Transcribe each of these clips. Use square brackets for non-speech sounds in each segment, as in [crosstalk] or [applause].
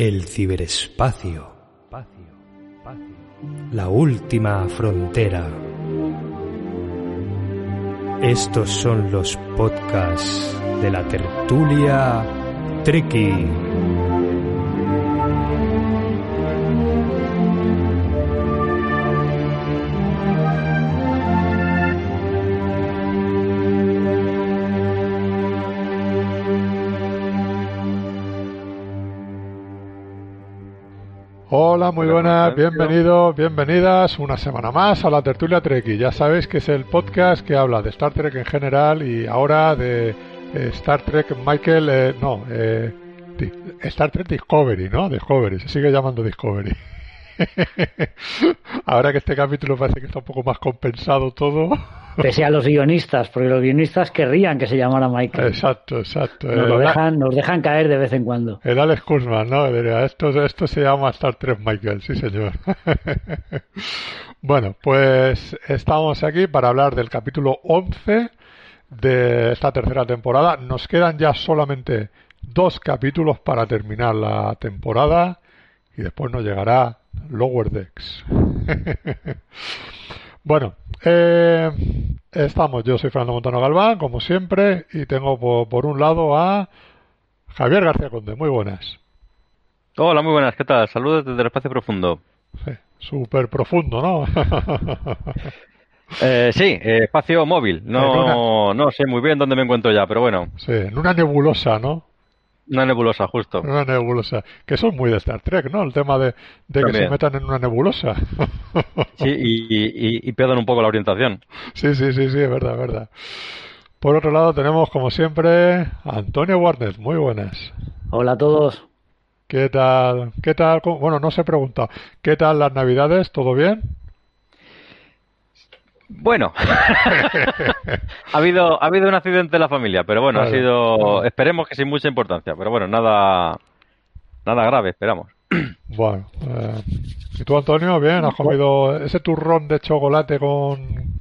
El ciberespacio. La última frontera. Estos son los podcasts de la tertulia Tricky. Hola, muy buenas, bienvenidos, bienvenidas una semana más a la tertulia Treki. Ya sabéis que es el podcast que habla de Star Trek en general y ahora de eh, Star Trek Michael, eh, no, eh, Star Trek Discovery, ¿no? Discovery, se sigue llamando Discovery. [laughs] ahora que este capítulo parece que está un poco más compensado todo. Pese a los guionistas, porque los guionistas querrían que se llamara Michael. Exacto, exacto. Nos, lo dejan, nos dejan caer de vez en cuando. El Alex Kurzman, ¿no? Esto, esto se llama Star Trek Michael, sí señor. [laughs] bueno, pues estamos aquí para hablar del capítulo 11 de esta tercera temporada. Nos quedan ya solamente dos capítulos para terminar la temporada y después nos llegará Lower Decks. [laughs] Bueno, eh, estamos. Yo soy Fernando Montano Galván, como siempre, y tengo por, un lado a Javier García Conde. Muy buenas. Hola, muy buenas. ¿Qué tal? Saludos desde el espacio profundo. Sí, súper profundo, ¿no? [laughs] eh, sí, eh, espacio móvil. No, no sé muy bien dónde me encuentro ya, pero bueno. Sí, en una nebulosa, ¿no? Una nebulosa, justo. Una nebulosa. Que son muy de Star Trek, ¿no? El tema de, que se metan en una nebulosa. [laughs] sí, y, y, pierdan un poco la orientación. Sí, sí, sí, sí, es verdad, es verdad. Por otro lado tenemos, como siempre, a Antonio Warnes. Muy buenas. Hola a todos. ¿Qué tal? ¿Qué tal? Bueno, no se pregunta. ¿Qué tal las navidades? ¿Todo bien? Bueno, [laughs] ha habido ha habido un accidente en la familia, pero bueno, ha sido esperemos que sin mucha importancia, pero bueno, nada nada grave, esperamos. [clears throat] Bueno, eh, ¿y tú Antonio, bien? ¿Has comido ese turrón de chocolate con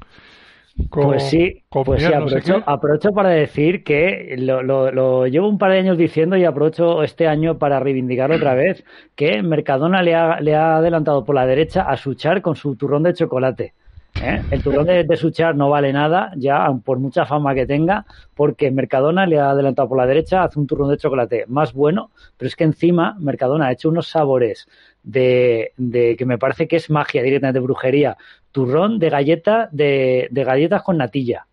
pues sí, pues sí aprovecho, aprovecho, para decir que lo, lo, llevo un par de años diciendo y aprovecho este año para reivindicar otra vez que Mercadona le ha, le ha adelantado por la derecha a Suchar con su turrón de chocolate. ¿Eh? El turrón de, Suchar no vale nada, ya por mucha fama que tenga, porque Mercadona le ha adelantado por la derecha, hace un turrón de chocolate más bueno, pero es que encima Mercadona ha hecho unos sabores de, de que me parece que es magia directamente de brujería. Turrón de galleta, de, de galletas con natilla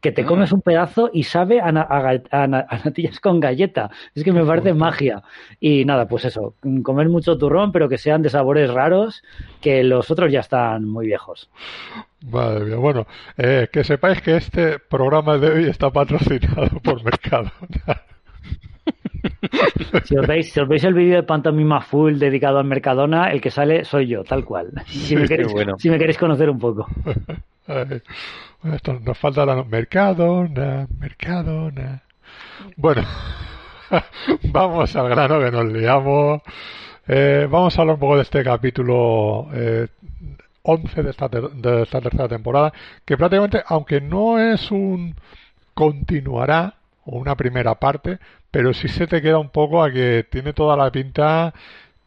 que te comes un pedazo y sabe a, natillas con galleta. Es que me parece magia. Y nada, pues eso, comer mucho turrón, pero que sean de sabores raros, que los otros ya están muy viejos. Madre mía, bueno, eh, que sepáis que este programa de hoy está patrocinado por [laughs] Mercado. [laughs] Si os, veis, si os veis el vídeo de Pantomima Full dedicado a Mercadona, el que sale soy yo, tal cual. [laughs] Si, me, [laughs] queréis, si me queréis conocer un poco. esto nos falta la Mercadona, Mercadona. Bueno, vamos al grano que nos liamos. Eh, vamos a hablar un poco de este capítulo eh, 11 de esta, de esta tercera temporada, que prácticamente, aunque no es un continuará o una primera parte, pero sí se te queda un poco a que tiene toda la pinta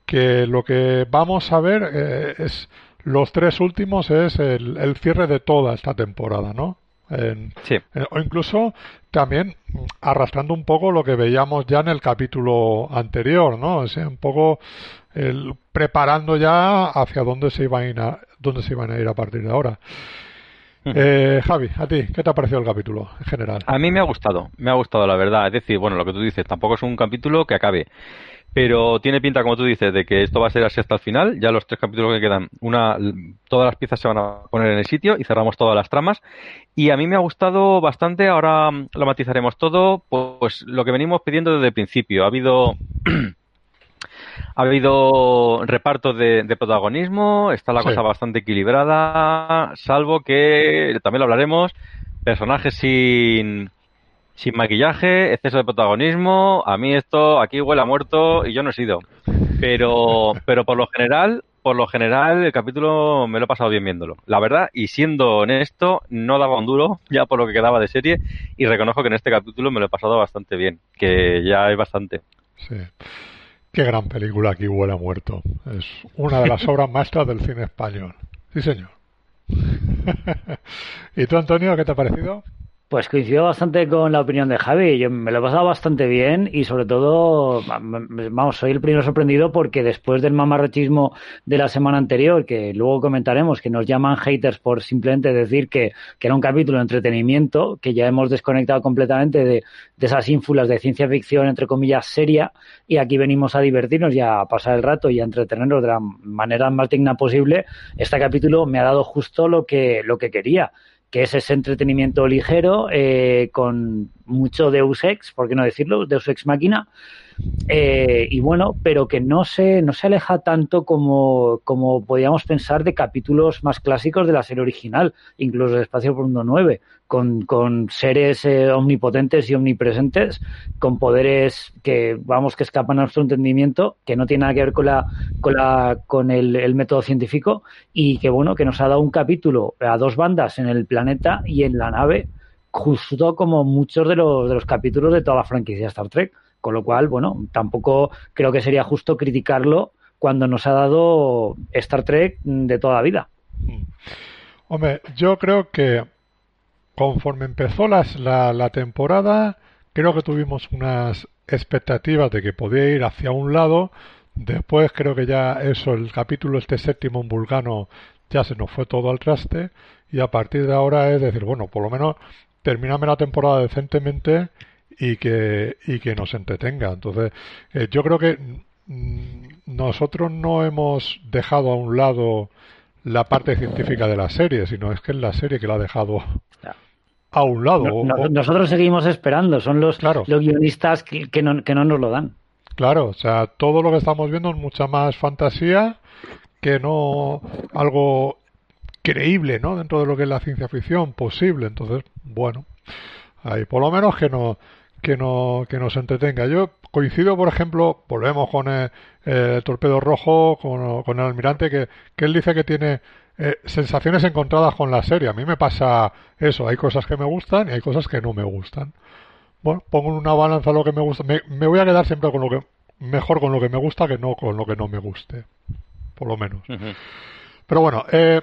que lo que vamos a ver eh, es los tres últimos es el, cierre de toda esta temporada, ¿no? sí. o incluso también arrastrando un poco lo que veíamos ya en el capítulo anterior, ¿no? O sea, un poco el, preparando ya hacia dónde se iban a, dónde se iban a ir a partir de ahora. [laughs] Eh, Javi, a ti, ¿qué te ha parecido el capítulo en general? A mí me ha gustado, me ha gustado la verdad. Es decir, bueno, lo que tú dices, tampoco es un capítulo que acabe. Pero tiene pinta, como tú dices, de que esto va a ser así hasta el final. Ya los tres capítulos que quedan, una, todas las piezas se van a poner en el sitio y cerramos todas las tramas. Y a mí me ha gustado bastante. Ahora lo matizaremos todo. Pues lo que venimos pidiendo desde el principio. Ha habido [clears throat] ha habido reparto de, protagonismo. Está la cosa bastante equilibrada. Salvo que también lo hablaremos. Personajes sin sin maquillaje, exceso de protagonismo, a mí esto aquí huele a muerto y yo no he sido. Pero, [laughs] pero por lo general, por lo general el capítulo me lo he pasado bien viéndolo. La verdad, y siendo honesto, no daba un duro [laughs] ya por lo que quedaba de serie y reconozco que en este capítulo me lo he pasado bastante bien, que ya hay bastante. Sí. Qué gran película aquí huele a muerto. Es una de las [laughs] obras maestras del cine español. Sí, señor. [laughs] ¿Y tú, Antonio, qué te ha parecido? Pues coincido bastante con la opinión de Javi. Yo me lo he pasado bastante bien y sobre todo, vamos, soy el primero sorprendido porque después del mamarrachismo de la semana anterior, que luego comentaremos, que nos llaman haters por simplemente decir que, era un capítulo de entretenimiento, que ya hemos desconectado completamente de, de esas ínfulas de ciencia ficción, entre comillas, seria, y aquí venimos a divertirnos y a pasar el rato y a entretenernos de la manera más digna posible, este capítulo me ha dado justo lo que, lo que quería que es ese entretenimiento ligero eh, con mucho Deus Ex, por qué no decirlo, Deus Ex Máquina, eh, y bueno, pero que no se, no se aleja tanto como, como podíamos pensar de capítulos más clásicos de la serie original, incluso de Espacio Profundo 9, con, con seres eh, omnipotentes y omnipresentes, con poderes que, vamos, que escapan a nuestro entendimiento, que no tiene nada que ver con la, con la, con el, el método científico, y que bueno, que nos ha dado un capítulo a dos bandas en el planeta y en la nave, justo como muchos de los, de los capítulos de toda la franquicia Star Trek. Con lo cual, bueno, tampoco creo que sería justo criticarlo cuando nos ha dado Star Trek de toda la vida. Hmm. Hombre, yo creo que conforme empezó la, la temporada, creo que tuvimos unas expectativas de que podía ir hacia un lado. Después creo que ya eso, el capítulo este séptimo en Vulcano ya se nos fue todo al traste y a partir de ahora es decir, bueno, por lo menos terminame la temporada decentemente y que, y que nos entretenga. Entonces, eh, yo creo que mm, nosotros no hemos dejado a un lado la parte científica de la serie, sino es que es la serie que la ha dejado a un lado. nosotros seguimos esperando, son los, los guionistas que, que, no, que no nos lo dan. Claro, o sea, todo lo que estamos viendo es mucha más fantasía que no algo creíble, ¿no? Dentro de lo que es la ciencia ficción posible. Entonces, bueno, ahí por lo menos que no que, no, que nos entretenga. Yo coincido, por ejemplo, volvemos con el, torpedo rojo, con, con, el almirante, que, que él dice que tiene eh, sensaciones encontradas con la serie. A mí me pasa eso, hay cosas que me gustan y hay cosas que no me gustan. Bueno, pongo en una balanza lo que me gusta. Me, me, voy a quedar siempre con lo que mejor con lo que me gusta que no con lo que no me guste, por lo menos. Pero bueno, eh,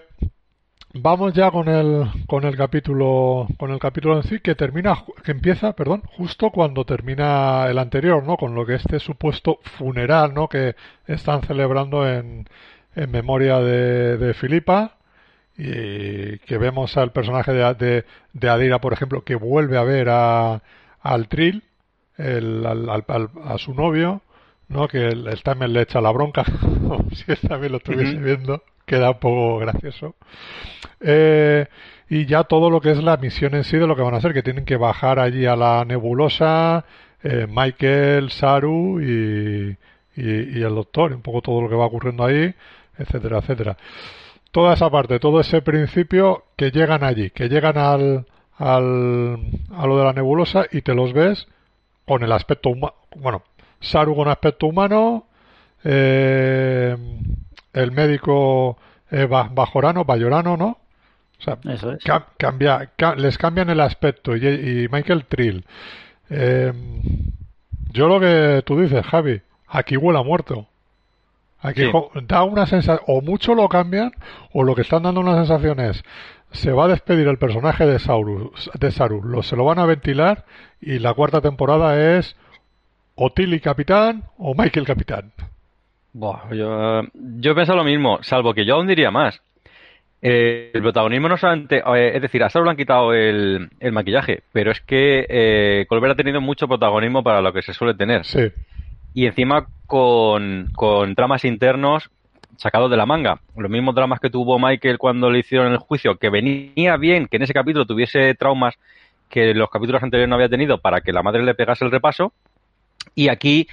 Vamos ya con el, con el capítulo, con el capítulo en sí, que termina, que empieza, perdón, justo cuando termina el anterior, ¿no? Con lo que este supuesto funeral, ¿no? Que están celebrando en, en memoria de, de Filipa y que vemos al personaje de, de, Adira, por ejemplo, que vuelve a ver a, al Trill, el, al, a su novio, ¿no? Que él, también le echa la bronca, [laughs] como si él también lo estuviese viendo queda un poco gracioso. Eh, y ya todo lo que es la misión en sí de lo que van a hacer, que tienen que bajar allí a la nebulosa, eh, Michael, Saru y, y, el doctor, un poco todo lo que va ocurriendo ahí, etcétera, etcétera. Toda esa parte, todo ese principio que llegan allí, que llegan al, al, a lo de la nebulosa y te los ves con el aspecto humano, bueno, Saru con aspecto humano, eh, el médico eh, Bajorano, Bayorano, ¿no? O sea, cambia, les cambian el aspecto y, Michael Trill. Eh, yo lo que tú dices, Javi, aquí huele a muerto. Aquí da una sensación, o mucho lo cambian, o lo que están dando una sensación es, se va a despedir el personaje de Saru, de Saru lo, se lo van a ventilar y la cuarta temporada es o Tilly Capitán o Michael Capitán yo, yo pienso lo mismo, salvo que yo aún diría más. Eh, el protagonismo no solamente, eh, es decir, a Saul le han quitado el, maquillaje, pero es que eh, Colbert ha tenido mucho protagonismo para lo que se suele tener. Sí. Y encima con, con tramas internos sacados de la manga. Los mismos dramas que tuvo Michael cuando le hicieron el juicio, que venía bien que en ese capítulo tuviese traumas que los capítulos anteriores no había tenido para que la madre le pegase el repaso. Y aquí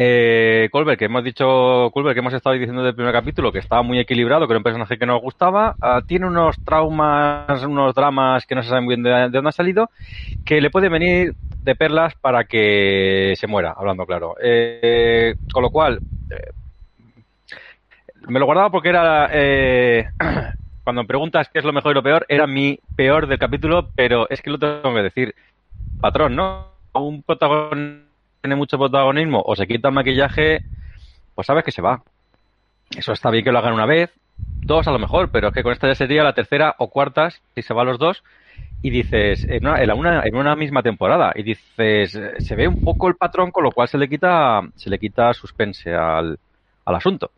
eh, Colbert, que hemos dicho, Colbert, que hemos estado diciendo del primer capítulo, que estaba muy equilibrado, que era un personaje que nos gustaba, ah, tiene unos traumas, unos dramas que no se saben bien de, dónde ha salido, que le puede venir de perlas para que se muera, hablando claro. Eh, con lo cual, eh, me lo guardaba porque era, eh, [clears throat] cuando me preguntas qué es lo mejor y lo peor, era mi peor del capítulo, pero es que lo tengo que decir, patrón, ¿no? Un protagonista tiene mucho protagonismo o se quita el maquillaje pues sabes que se va. Eso está bien que lo hagan una vez, dos a lo mejor, pero es que con esta ya sería la tercera o cuarta, si se va a los dos, y dices, en una, en una, misma temporada, y dices, se ve un poco el patrón, con lo cual se le quita, se le quita suspense al, al asunto.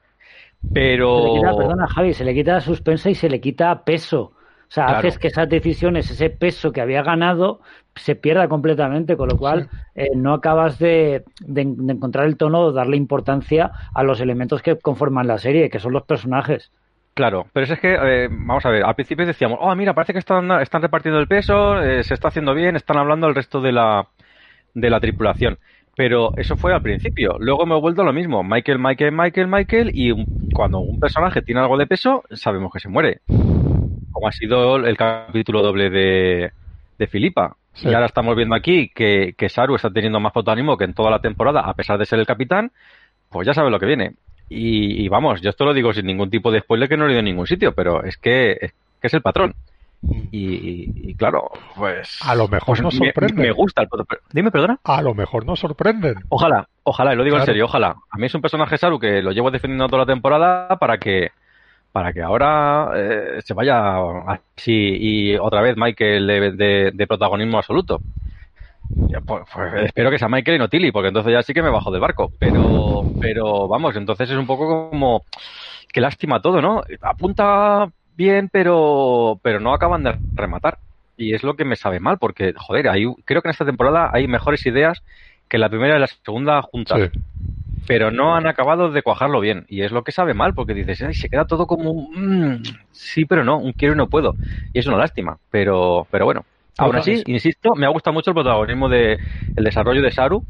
Pero. perdona, Javi, se le quita suspense y se le quita peso. O sea, haces que esas decisiones, ese peso que había ganado, se pierda completamente, con lo cual eh, no acabas de, encontrar el tono o darle importancia a los elementos que conforman la serie, que son los personajes. Claro, pero es que, eh, vamos a ver, al principio decíamos, oh, mira, parece que están, están repartiendo el peso, eh, se está haciendo bien, están hablando el resto de la, de la tripulación. Pero eso fue al principio. Luego me he vuelto a lo mismo. Michael, Michael, Michael, Michael. Y cuando un personaje tiene algo de peso, sabemos que se muere como ha sido el capítulo doble de, de Filipa. Y ahora estamos viendo aquí que, que, Saru está teniendo más protagonismo que en toda la temporada, a pesar de ser el capitán, pues ya sabes lo que viene. Y, vamos, yo esto lo digo sin ningún tipo de spoiler que no he leído en ningún sitio, pero es que es, que es el patrón. Y, claro, pues. A lo mejor pues nos sorprende. Me, gusta el Dime, perdona. A lo mejor nos sorprenden. Ojalá, ojalá, y lo digo en serio, ojalá. A mí es un personaje Saru que lo llevo defendiendo toda la temporada para que para que ahora eh, se vaya así y otra vez Michael de, protagonismo absoluto. Pues, pues, espero que sea Michael y no Tilly, porque entonces ya sí que me bajo del barco. Pero, pero vamos, entonces es un poco como qué lástima todo, ¿no? Apunta bien, pero, pero no acaban de rematar. Y es lo que me sabe mal, porque, joder, hay, creo que en esta temporada hay mejores ideas que la primera y la segunda juntas pero no han acabado de cuajarlo bien. Y es lo que sabe mal, porque dices, Ay, se queda todo como, mm, sí, pero no, un quiero y no puedo. Y es una lástima, pero, pero bueno. Aún así, insisto, me ha gustado mucho el protagonismo de el desarrollo de Saru,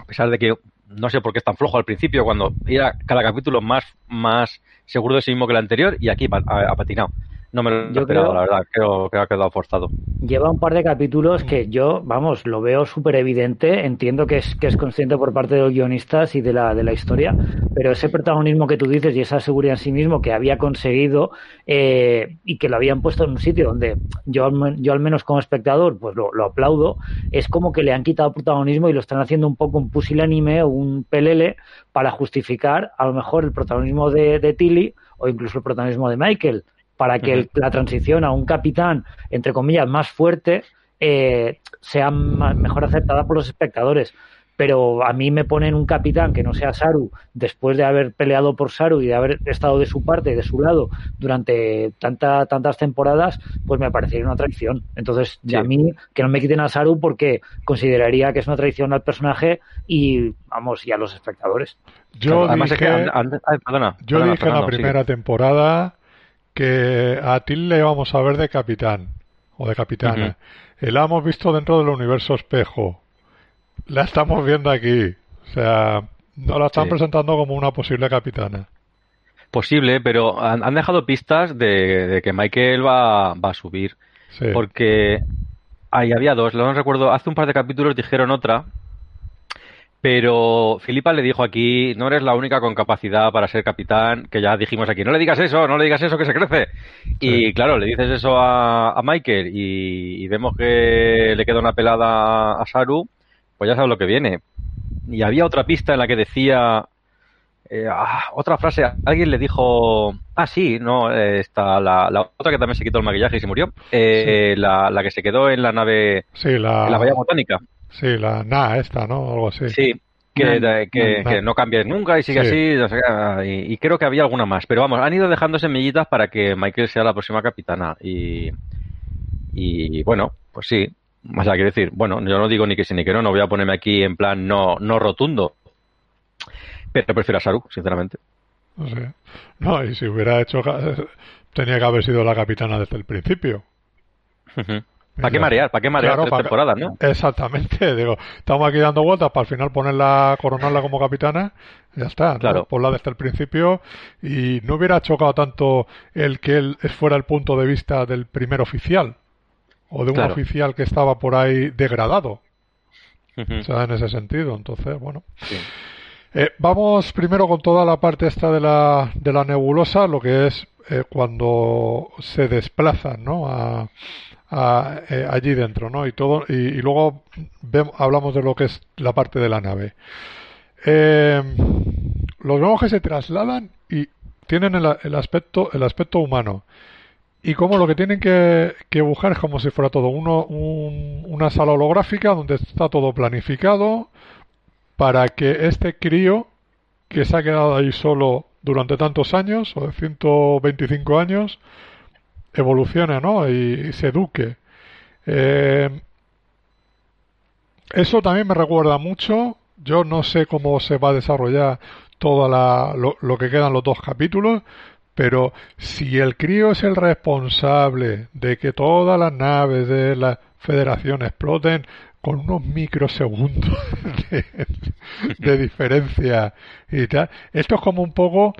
a pesar de que no sé por qué es tan flojo al principio, cuando era cada capítulo más, más seguro de sí mismo que el anterior, y aquí ha patinado. No me lo he esperado, la verdad. Creo que ha quedado forzado. Lleva un par de capítulos que yo, vamos, lo veo súper evidente. Entiendo que es, que es consciente por parte de los guionistas y de la, de la historia, pero ese protagonismo que tú dices y esa seguridad en sí mismo que había conseguido eh, y que lo habían puesto en un sitio donde yo, yo al menos como espectador, pues lo, aplaudo, es como que le han quitado protagonismo y lo están haciendo un poco un pusilanime o un pelele para justificar a lo mejor el protagonismo de, de Tilly o incluso el protagonismo de Michael para que la transición a un capitán, entre comillas, más fuerte, eh, sea mejor aceptada por los espectadores. Pero a mí me ponen un capitán que no sea Saru, después de haber peleado por Saru y de haber estado de su parte, de su lado, durante tanta, tantas temporadas, pues me parecería una traición. Entonces, a mí, que no me quiten a Saru porque consideraría que es una traición al personaje y, vamos, y a los espectadores. Yo dije, yo dije en la primera temporada que a Till le vamos a ver de capitán o de capitana. La hemos visto dentro del universo espejo. La estamos viendo aquí. O sea, no la están presentando como una posible capitana. Posible, pero han, dejado pistas de, que Michael va, a subir. Porque ahí había dos, no recuerdo, hace un par de capítulos dijeron otra, pero Filipa le dijo aquí, no eres la única con capacidad para ser capitán, que ya dijimos aquí, no le digas eso, no le digas eso, que se crece. Y claro, le dices eso a, Michael y, vemos que le queda una pelada a Saru, pues ya sabes lo que viene. Y había otra pista en la que decía, eh, ah, otra frase, alguien le dijo, ah sí, no, eh, está la, otra que también se quitó el maquillaje y se murió, eh, la, la, que se quedó en la nave, sí, la... en la bahía botánica. Sí, la NA esta, ¿no? Algo así. Sí, que, que, no cambie nunca y sigue así. y, creo que había alguna más. Pero vamos, han ido dejando semillitas para que Michael sea la próxima capitana. Y, y bueno, pues sí. O sea, quiero decir, bueno, yo no digo ni que sí ni que no, no voy a ponerme aquí en plan no, no rotundo. Pero prefiero a Saru, sinceramente. No sé. No, y si hubiera hecho. Tenía que haber sido la capitana desde el principio. ¿Para qué marear? ¿Para qué marear tres temporadas, no? Exactamente, [laughs] digo, estamos aquí dando vueltas para al final ponerla, coronarla como capitana, ya está, claro. ¿no? desde el principio y no hubiera chocado tanto el que él fuera el punto de vista del primer oficial o de un oficial que estaba por ahí degradado. O sea, en ese sentido, entonces, bueno. Eh, vamos primero con toda la parte esta de la, de la nebulosa, lo que es eh, cuando se desplazan, ¿no? A, eh, allí dentro, ¿no? Y todo y, luego hablamos de lo que es la parte de la nave. Los vemos que se trasladan y tienen el, aspecto el aspecto humano y como lo que tienen que, buscar es como si fuera todo uno, una sala holográfica donde está todo planificado para que este crío que se ha quedado ahí solo durante tantos años, o de 125 años, evolucione ¿no? y, se eduque. Eh, eso también me recuerda mucho. Yo no sé cómo se va a desarrollar todo lo, lo, que quedan los dos capítulos, pero si el crío es el responsable de que todas las naves de la Federación exploten con unos microsegundos [laughs] de, diferencia y tal, esto es como un poco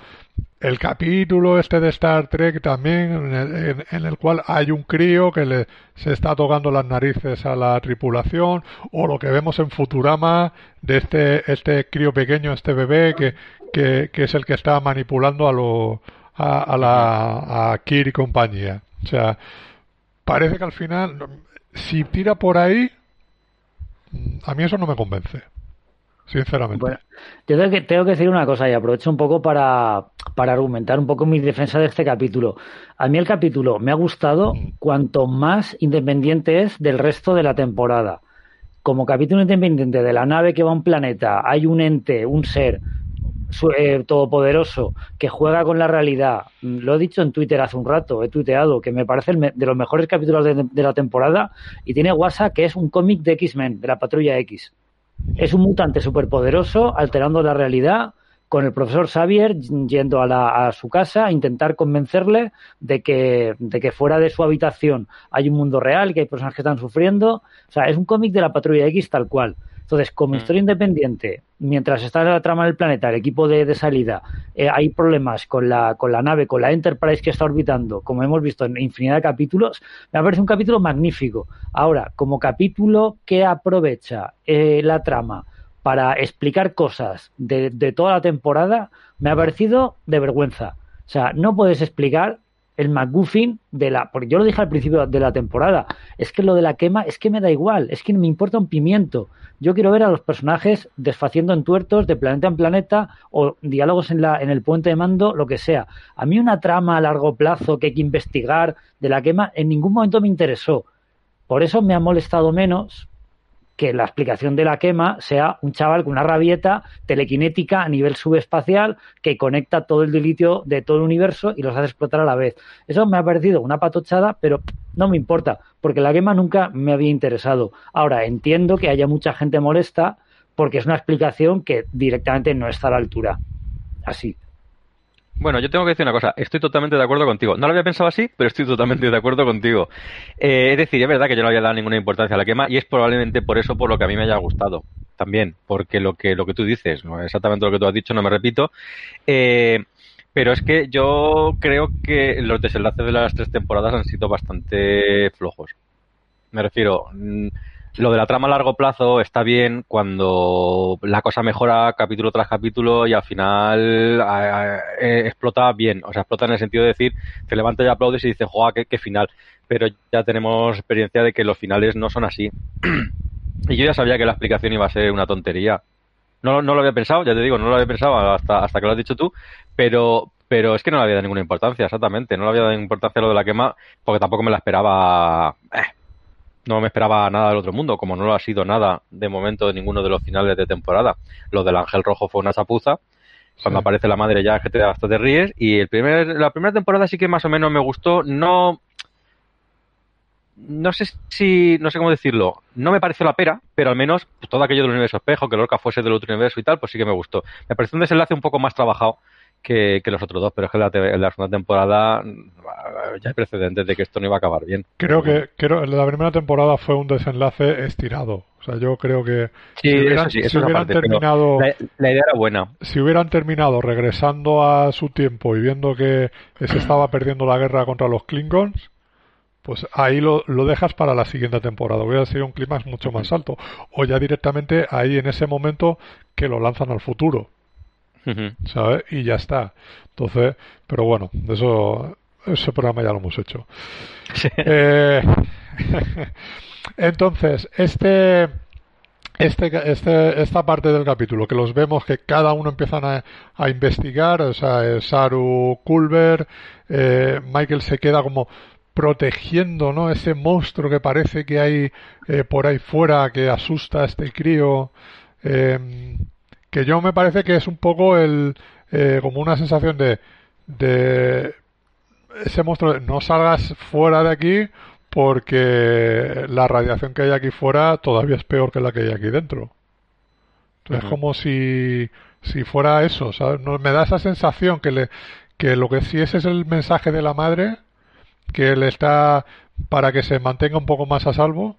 el capítulo este de Star Trek también en el, cual hay un crío que le se está tocando las narices a la tripulación o lo que vemos en Futurama de este este crío pequeño este bebé que, que, que es el que está manipulando a los a, la a Kir y compañía. O sea, parece que al final, si tira por ahí, a mí eso no me convence. Sinceramente. Bueno, yo tengo que, tengo que decir una cosa y aprovecho un poco para, para argumentar un poco mi defensa de este capítulo. A mí el capítulo me ha gustado mm. cuanto más independiente es del resto de la temporada. Como capítulo independiente de la nave que va a un planeta, hay un ente, un ser eh, todopoderoso que juega con la realidad. Lo he dicho en Twitter hace un rato, he tuiteado que me parece de los mejores capítulos de, la temporada y tiene WhatsApp que es un cómic de X-Men, de la Patrulla X. Es un mutante superpoderoso alterando la realidad con el profesor Xavier yendo a, a, su casa a intentar convencerle de que, de que fuera de su habitación hay un mundo real, que hay personas que están sufriendo. O sea, es un cómic de la Patrulla X tal cual. Entonces, como mm. historia independiente, mientras está en la trama del planeta, el equipo de, salida, eh, hay problemas con la, con la nave, con la Enterprise que está orbitando, como hemos visto en infinidad de capítulos, me parece un capítulo magnífico. Ahora, como capítulo que aprovecha eh, la trama para explicar cosas de, de toda la temporada, me ha parecido de vergüenza. O sea, no puedes explicar el McGuffin de la. Porque yo lo dije al principio de la temporada. Es que lo de la quema es que me da igual. Es que me importa un pimiento. Yo quiero ver a los personajes desfaciendo en tuertos de planeta en planeta o diálogos en, la, en el puente de mando, lo que sea. A mí una trama a largo plazo que hay que investigar de la quema en ningún momento me interesó. Por eso me ha molestado menos que la explicación de la quema sea un chaval con una rabieta telequinética a nivel subespacial que conecta todo el dilitio de todo el universo y los hace explotar a la vez. Eso me ha parecido una patochada, pero no me importa, porque la quema nunca me había interesado. Ahora, entiendo que haya mucha gente molesta porque es una explicación que directamente no está a la altura. Así. Bueno, yo tengo que decir una cosa, estoy totalmente de acuerdo contigo. No lo había pensado así, pero estoy totalmente de acuerdo contigo. Eh, es decir, es verdad que yo no había dado ninguna importancia a la quema y es probablemente por eso por lo que a mí me haya gustado también, porque lo que lo que tú dices, no exactamente lo que tú has dicho, no me repito. Eh, pero es que yo creo que los desenlaces de las tres temporadas han sido bastante flojos. Me refiero, mm, lo de la trama a largo plazo está bien cuando la cosa mejora capítulo tras capítulo y al final eh, explota bien. O sea, explota en el sentido de decir, te levantas y aplaudes y dices, ¡joa, qué, final! Pero ya tenemos experiencia de que los finales no son así. [clears throat] y yo ya sabía que la explicación iba a ser una tontería. No, no lo había pensado, ya te digo, no lo había pensado hasta, hasta que lo has dicho tú, pero, pero es que no le había dado ninguna importancia, exactamente. No le había dado importancia a lo de la quema porque tampoco me la esperaba. Eh, no me esperaba nada del otro mundo, como no lo ha sido nada de momento de ninguno de los finales de temporada. Lo del Ángel Rojo fue una chapuza. Cuando aparece la madre ya que te, hasta te ríes. Y el primer, la primera temporada sí que más o menos me gustó. No, no sé si, no sé cómo decirlo, no me pareció la pera, pero al menos pues, todo aquello del universo espejo, que Lorca fuese del otro universo y tal, pues sí que me gustó. Me pareció un desenlace un poco más trabajado que, los otros dos, pero es que en la, segunda temporada ya hay precedentes de que esto no iba a acabar bien. Creo que creo la primera temporada fue un desenlace estirado. O sea, yo creo que si hubieran, terminado la, idea era buena. Si hubieran terminado regresando a su tiempo y viendo que se estaba perdiendo la guerra contra los Klingons, pues ahí lo, lo dejas para la siguiente temporada. Hubiera sido un clima mucho más alto. O ya directamente ahí en ese momento que lo lanzan al futuro. ¿Sabes? Y ya está. Entonces, pero bueno, eso, ese programa ya lo hemos hecho. Eh, [laughs] entonces, este, este, este, esta parte del capítulo, que los vemos que cada uno empiezan a, a investigar, o sea, Saru Culver, eh, Michael se queda como protegiendo, ¿no? Ese monstruo que parece que hay eh, por ahí fuera que asusta a este crío, eh, que yo me parece que es un poco el, eh, como una sensación de, de ese monstruo, no salgas fuera de aquí porque la radiación que hay aquí fuera todavía es peor que la que hay aquí dentro. Entonces, es como si, si fuera eso, ¿sabes? No, me da esa sensación que, le, que lo que sí es es el mensaje de la madre, que le está para que se mantenga un poco más a salvo.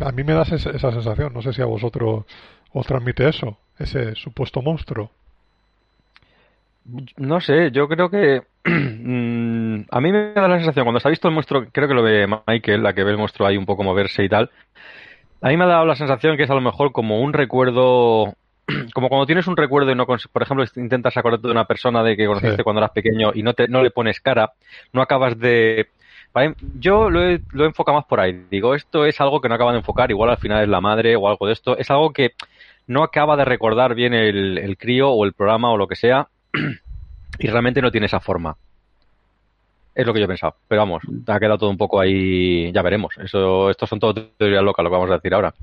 A mí me da esa, esa sensación, no sé si a vosotros os transmite eso, ese supuesto monstruo. No sé, yo creo que [clears throat] mm, a mí me da la sensación, cuando se ha visto el monstruo, creo que lo ve Michael, la que ve el monstruo ahí un poco moverse y tal, a mí me ha dado la sensación que es a lo mejor como un recuerdo, [clears throat] como cuando tienes un recuerdo y no, por ejemplo, intentas acordarte de una persona de que conociste cuando eras pequeño y no, te, no le pones cara, no acabas de... Yo lo he, lo he enfocado más por ahí. Digo, esto es algo que no acaban de enfocar, igual al final es la madre o algo de esto. Es algo que no acaba de recordar bien el, el crío o el programa o lo que sea [clears throat] y realmente no tiene esa forma. Es lo que yo he pensado. Pero vamos, ha quedado todo un poco ahí. Ya veremos. Eso, estos son todo teorías locas, lo que vamos a decir ahora.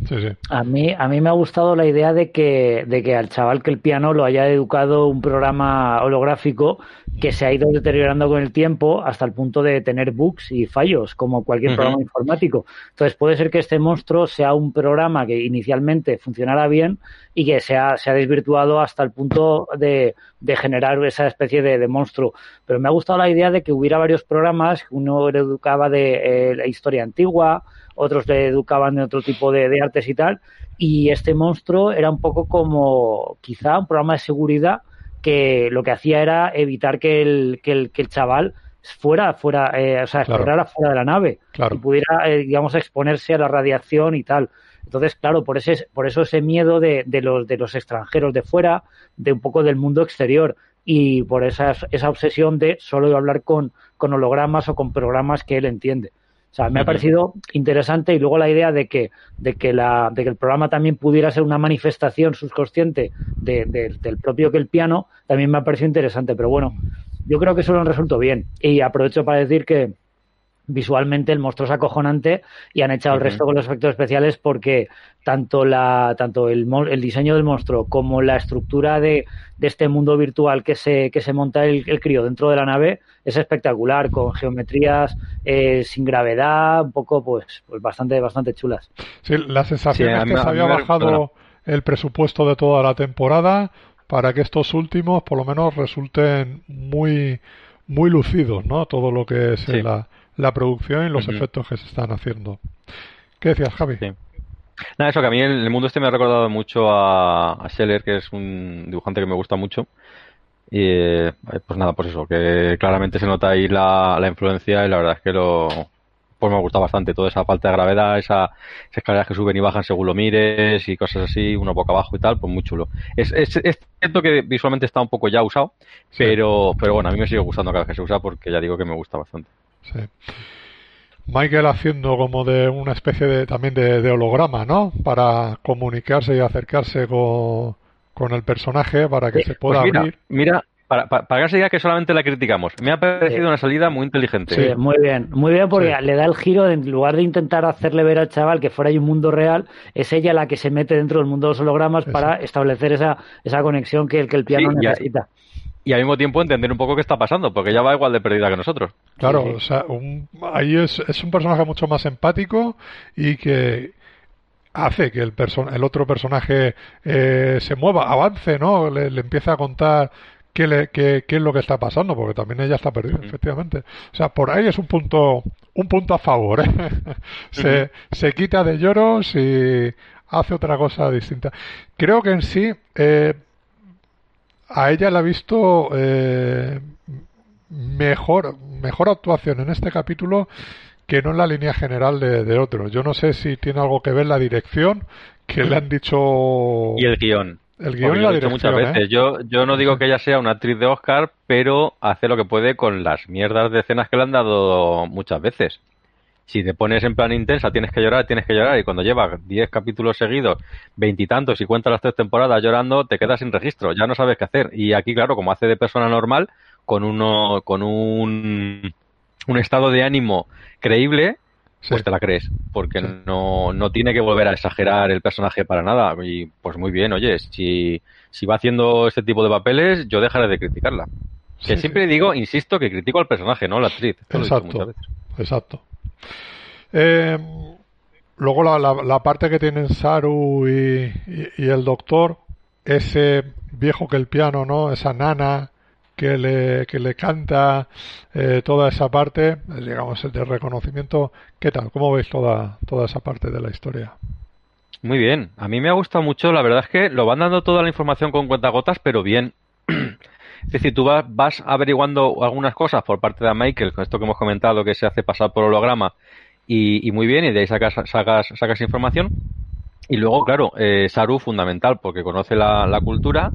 A mí, a mí me ha gustado la idea de que, de que al chaval que el piano lo haya educado un programa holográfico que se ha ido deteriorando con el tiempo hasta el punto de tener bugs y fallos, como cualquier programa informático. Entonces puede ser que este monstruo sea un programa que inicialmente funcionara bien y que se ha, se ha desvirtuado hasta el punto de, de generar esa especie de, de, monstruo. Pero me ha gustado la idea de que hubiera varios programas, uno le educaba de eh, la historia antigua, otros le educaban de otro tipo de, de, artes y tal, y este monstruo era un poco como quizá un programa de seguridad que lo que hacía era evitar que el, que el, que el chaval fuera, fuera eh, o sea, fuera de la nave y pudiera, eh, digamos, exponerse a la radiación y tal. Entonces, claro, por, ese, por eso ese miedo de, de, los, de los extranjeros de fuera, de un poco del mundo exterior y por esa, esa obsesión de solo hablar con, con hologramas o con programas que él entiende. O sea, me ha parecido interesante y luego la idea de que, de que, la, de que el programa también pudiera ser una manifestación subconsciente de, del propio que el piano también me ha parecido interesante. Pero bueno, yo creo que eso lo han resuelto bien. Y aprovecho para decir que, visualmente el monstruo es acojonante y han echado el resto con los efectos especiales porque tanto la tanto el, el diseño del monstruo como la estructura de, de, este mundo virtual que se que se monta el, el, crío dentro de la nave es espectacular con geometrías eh, sin gravedad un poco pues pues bastante bastante chulas. Sí la sensación es que se había bajado el presupuesto de toda la temporada para que estos últimos por lo menos resulten muy muy lucidos no todo lo que es la la producción y los efectos que se están haciendo. ¿Qué decías, Javi? Sí. Nada, eso que a mí el, mundo este me ha recordado mucho a, a Scheller, que es un dibujante que me gusta mucho. Y eh, pues nada, pues eso, que claramente se nota ahí la, la influencia y la verdad es que lo, pues me gusta bastante. Toda esa falta de gravedad, esa, esas escaleras que suben y bajan según lo mires y cosas así, uno boca abajo y tal, pues muy chulo. Es, es, es cierto que visualmente está un poco ya usado, pero, pero bueno, a mí me sigue gustando cada vez que se usa porque ya digo que me gusta bastante. Sí. Michael haciendo como de una especie de también de, holograma, ¿no? Para comunicarse y acercarse con, el personaje para que se pueda pues abrir. Mira, para, para, que se diga que solamente la criticamos. Me ha parecido una salida muy inteligente. Sí, muy bien, muy bien porque le da el giro, en lugar de intentar hacerle ver al chaval que fuera hay un mundo real, es ella la que se mete dentro del mundo de los hologramas para establecer esa, esa conexión que, que el piano necesita y al mismo tiempo entender un poco qué está pasando, porque ella va igual de perdida que nosotros. Claro, o sea, ahí es, es, un personaje mucho más empático y que hace que el, el otro personaje eh, se mueva, avance, ¿no? Le, le empieza a contar qué, le, qué, qué, es lo que está pasando, porque también ella está perdida, efectivamente. O sea, por ahí es un punto, un punto a favor, ¿eh? [laughs] se, se quita de lloros y hace otra cosa distinta. Creo que en sí, eh, a ella la ha visto eh, mejor, mejor actuación en este capítulo que no en la línea general de, de otros. Yo no sé si tiene algo que ver la dirección, que le han dicho... Y el guion. El guion y la dirección. Muchas veces. ¿eh? Yo, yo no digo que ella sea una actriz de Oscar, pero hace lo que puede con las mierdas de escenas que le han dado muchas veces. Si te pones en plan intensa, tienes que llorar, tienes que llorar, y cuando llevas 10 capítulos seguidos, veintitantos, y cuentas las tres temporadas llorando, te quedas sin registro, ya no sabes qué hacer. Y aquí, claro, como hace de persona normal, con uno, con un, un estado de ánimo creíble, pues te la crees, porque no, no tiene que volver a exagerar el personaje para nada. Y pues muy bien, oye, si, si va haciendo este tipo de papeles, yo dejaré de criticarla. Que siempre digo, insisto, que critico al personaje, no la actriz. Exacto. Exacto. Eh, luego la, parte que tienen Saru y, el doctor, ese viejo que el piano, ¿no? Esa nana que le, que le canta eh, toda esa parte, digamos, de reconocimiento. ¿Qué tal? ¿Cómo veis toda, toda esa parte de la historia? Muy bien, a mí me ha gustado mucho, la verdad es que lo van dando toda la información con cuentagotas, pero bien. [clears throat] Es decir, tú vas, vas, averiguando algunas cosas por parte de Michael, con esto que hemos comentado, que se hace pasar por holograma, y, y muy bien, y de ahí sacas, sacas, sacas información. Y luego, claro, eh, Saru fundamental porque conoce la, la, cultura,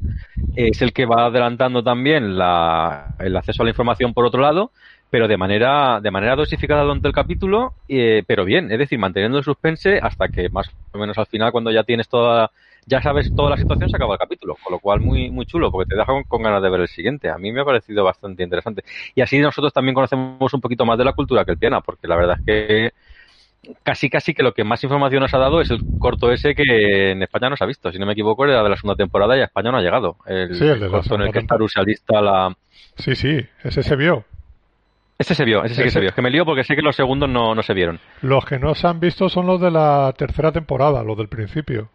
es el que va adelantando también la, el acceso a la información por otro lado, pero de manera, de manera dosificada durante el capítulo, eh, pero bien, es decir, manteniendo el suspense hasta que más o menos al final, cuando ya tienes toda, ya sabes toda la situación, se acaba el capítulo, con lo cual muy, muy chulo, porque te deja con, ganas de ver el siguiente. A mí me ha parecido bastante interesante. Y así nosotros también conocemos un poquito más de la cultura que el piana, porque la verdad es que casi casi que lo que más información nos ha dado es el corto ese que en España no se ha visto. Si no me equivoco, era de la segunda temporada y a España no ha llegado. El, sí, el de corto en el que está la... Sí, sí, ese se vio. Ese se vio, ese sí que se vio. Es que me lío porque sé que los segundos no, no se vieron. Los que no se han visto son los de la tercera temporada, los del principio.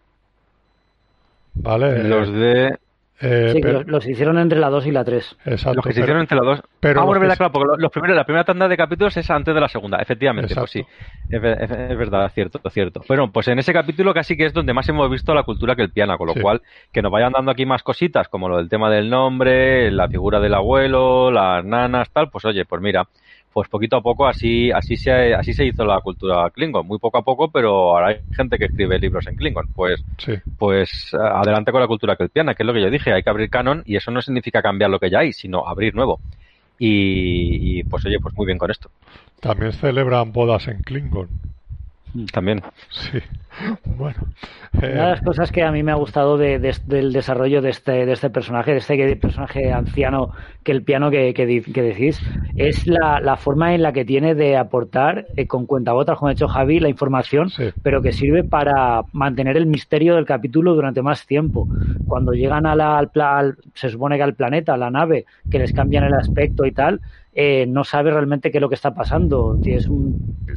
¿Vale? Los de... Eh, sí, los, hicieron entre la 2 y la 3. Exacto. Los que se hicieron entre la 2. Pero ah, bueno, verdad, claro, porque los primeros, la primera tanda de capítulos es antes de la segunda, efectivamente. Pues sí, es, verdad, es cierto, es cierto. Bueno, pues en ese capítulo casi que es donde más hemos visto la cultura que el piano, con lo cual que nos vayan dando aquí más cositas, como lo del tema del nombre, la figura del abuelo, las nanas, tal, pues oye, pues mira, pues poquito a poco así así se así se hizo la cultura Klingon. Muy poco a poco pero ahora hay gente que escribe libros en Klingon. Pues pues adelante con la cultura kelpiana que es lo que yo dije hay que abrir canon y eso no significa cambiar lo que ya hay sino abrir nuevo. Y, y pues oye pues muy bien con esto. También celebran bodas en Klingon también. Sí, [laughs] bueno. Una de las cosas que a mí me ha gustado de, del desarrollo de este, de este personaje, de este personaje anciano que el piano que, que, decís, es la, la, forma en la que tiene de aportar eh, con cuentagotas, como ha hecho Javi, la información, pero que sirve para mantener el misterio del capítulo durante más tiempo. Cuando llegan a la, al, se supone que al planeta, a la nave, que les cambian el aspecto y tal, eh, no sabe realmente qué es lo que está pasando.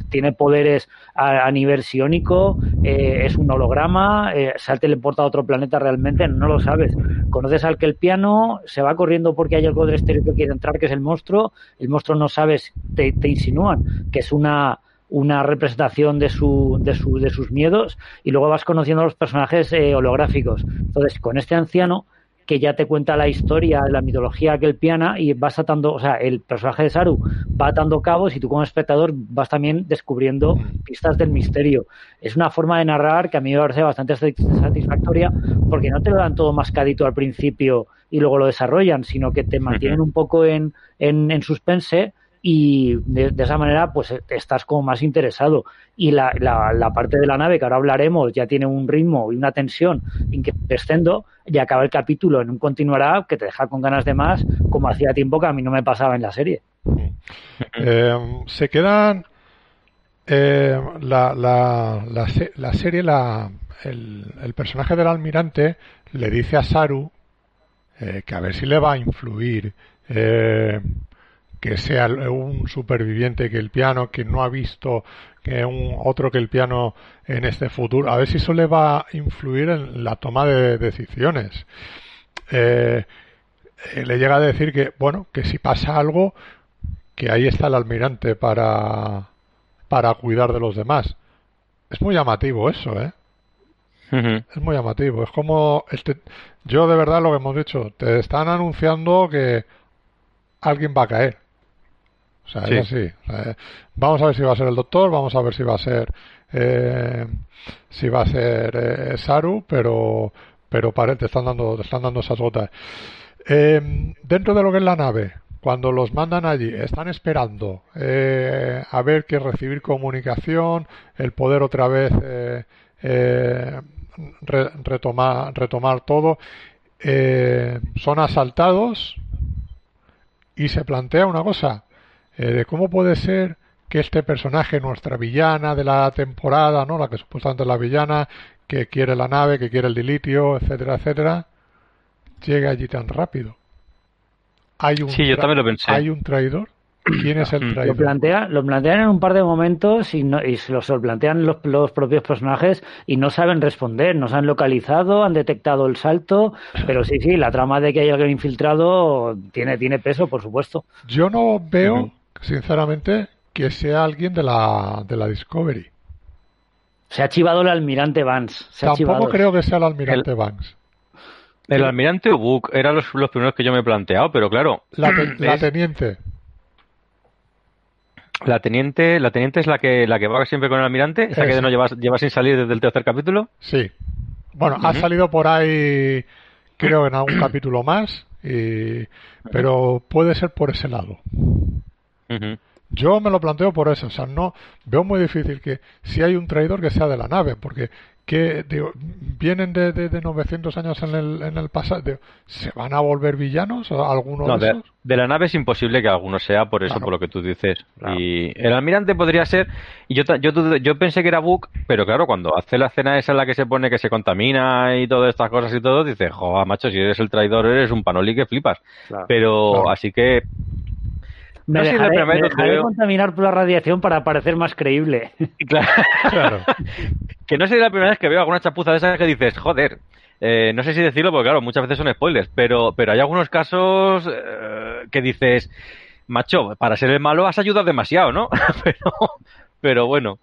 tiene poderes a, nivel psiónico, eh, es un holograma, eh, se ha teleportado a otro planeta realmente, no lo sabes. Conoces al que el piano se va corriendo porque hay algo del exterior que quiere entrar, que es el monstruo, el monstruo no sabes, te, te insinúan que es una una representación de, su, de, su, de sus miedos y luego vas conociendo a los personajes holográficos. Entonces, con este anciano que ya te cuenta la historia, la mitología que el piana y vas atando, o sea, el personaje de Saru va atando cabos y tú como espectador vas también descubriendo pistas del misterio. Es una forma de narrar que a mí me parece bastante satisfactoria porque no te lo dan todo mascadito al principio y luego lo desarrollan, sino que te mantienen un poco en, en, en suspense y de, esa manera pues estás como más interesado. Y la, la, parte de la nave que ahora hablaremos ya tiene un ritmo y una tensión increciendo y acaba el capítulo en un continuará que te deja con ganas de más como hacía tiempo que a mí no me pasaba en la serie. Eh, se quedan eh, la, la, la, serie la, el, el, personaje del almirante le dice a Saru eh, que a ver si le va a influir eh, que sea un superviviente que el piano, que no ha visto que un otro que el piano en este futuro, a ver si eso le va a influir en la toma de decisiones. Eh, le llega a decir que, bueno, que si pasa algo, que ahí está el almirante para, para cuidar de los demás. Es muy llamativo eso, ¿eh? Es muy llamativo. Es como, este, yo de verdad lo que hemos dicho, te están anunciando que alguien va a caer o sea, es así. vamos a ver si va a ser el doctor, vamos a ver si va a ser eh, si va a ser eh, Saru, pero pero te están dando te están dando esas gotas. Eh, dentro de lo que es la nave, cuando los mandan allí, están esperando eh, a ver que recibir comunicación, el poder otra vez eh, eh, retomar, retomar todo, son asaltados y se plantea una cosa, de cómo puede ser que este personaje, nuestra villana de la temporada, ¿no? La que supuestamente es la villana, que quiere la nave, que quiere el dilitio, etcétera, etcétera, llegue allí tan rápido. Hay un sí, yo también lo pensé. ¿Hay un traidor? ¿Quién es el traidor? Lo, plantea, lo plantean en un par de momentos y, no, y se lo, plantean los, los, propios personajes y no saben responder, nos han localizado, han detectado el salto, pero sí, sí, la trama de que hay alguien infiltrado tiene, tiene peso, por supuesto. Yo no veo, sinceramente, que sea alguien de la, de la Discovery. Se ha chivado el almirante Vance. Tampoco creo que sea el almirante Vance. El almirante Book eran los, los, primeros que yo me he planteado, pero claro. La, [clears throat] teniente. La teniente, la teniente es la que la que va siempre con el almirante, esa que no lleva, lleva sin salir desde el tercer capítulo. Sí. Bueno, ha salido por ahí, creo, en algún capítulo más, pero puede ser por ese lado. Yo me lo planteo por eso, o sea, no veo muy difícil que si hay un traidor que sea de la nave, porque que vienen de, de, 900 años en el, en el pasado, ¿se van a volver villanos algunos de, esos? De, la nave es imposible que alguno sea, por eso, por lo que tú dices. Y el almirante podría ser, y yo, yo, yo pensé que era Book, pero claro, cuando hace la escena esa en la que se pone que se contamina y todas estas cosas y todo, dice, joder, macho, si eres el traidor, eres un panoli que flipas. pero así que me, dejaré, contaminar por la radiación para parecer más creíble. [laughs] Claro. que no sería la primera vez que veo alguna chapuza de esas que dices, joder, eh, no sé si decirlo porque claro, muchas veces son spoilers, pero, pero hay algunos casos eh, que dices, macho, para ser el malo has ayudado demasiado, ¿no? [laughs] pero, pero bueno.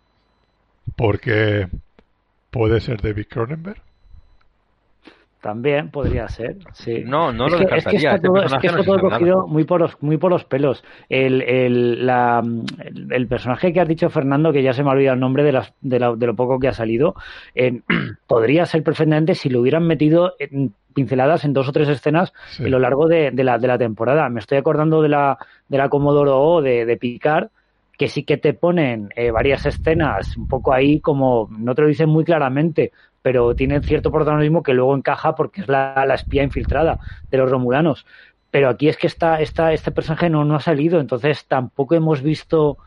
Porque puede ser David Cronenberg. También podría ser, sí. No, no lo es que, está todo, es que está todo cogido muy por los, muy por los pelos. El, el, la, el, personaje que has dicho, Fernando, que ya se me ha olvidado el nombre de, las, de, de lo poco que ha salido, eh, [clears throat] podría ser perfectamente si lo hubieran metido en pinceladas en dos o tres escenas a lo largo de, de, la, de la temporada. Me estoy acordando de la, de la Commodoro O de, de Picard, que sí que te ponen eh, varias escenas un poco ahí como no te lo dicen muy claramente pero tiene cierto protagonismo que luego encaja porque es la, espía infiltrada de los romulanos. Pero aquí es que esta, esta, este personaje no, no ha salido, entonces tampoco hemos visto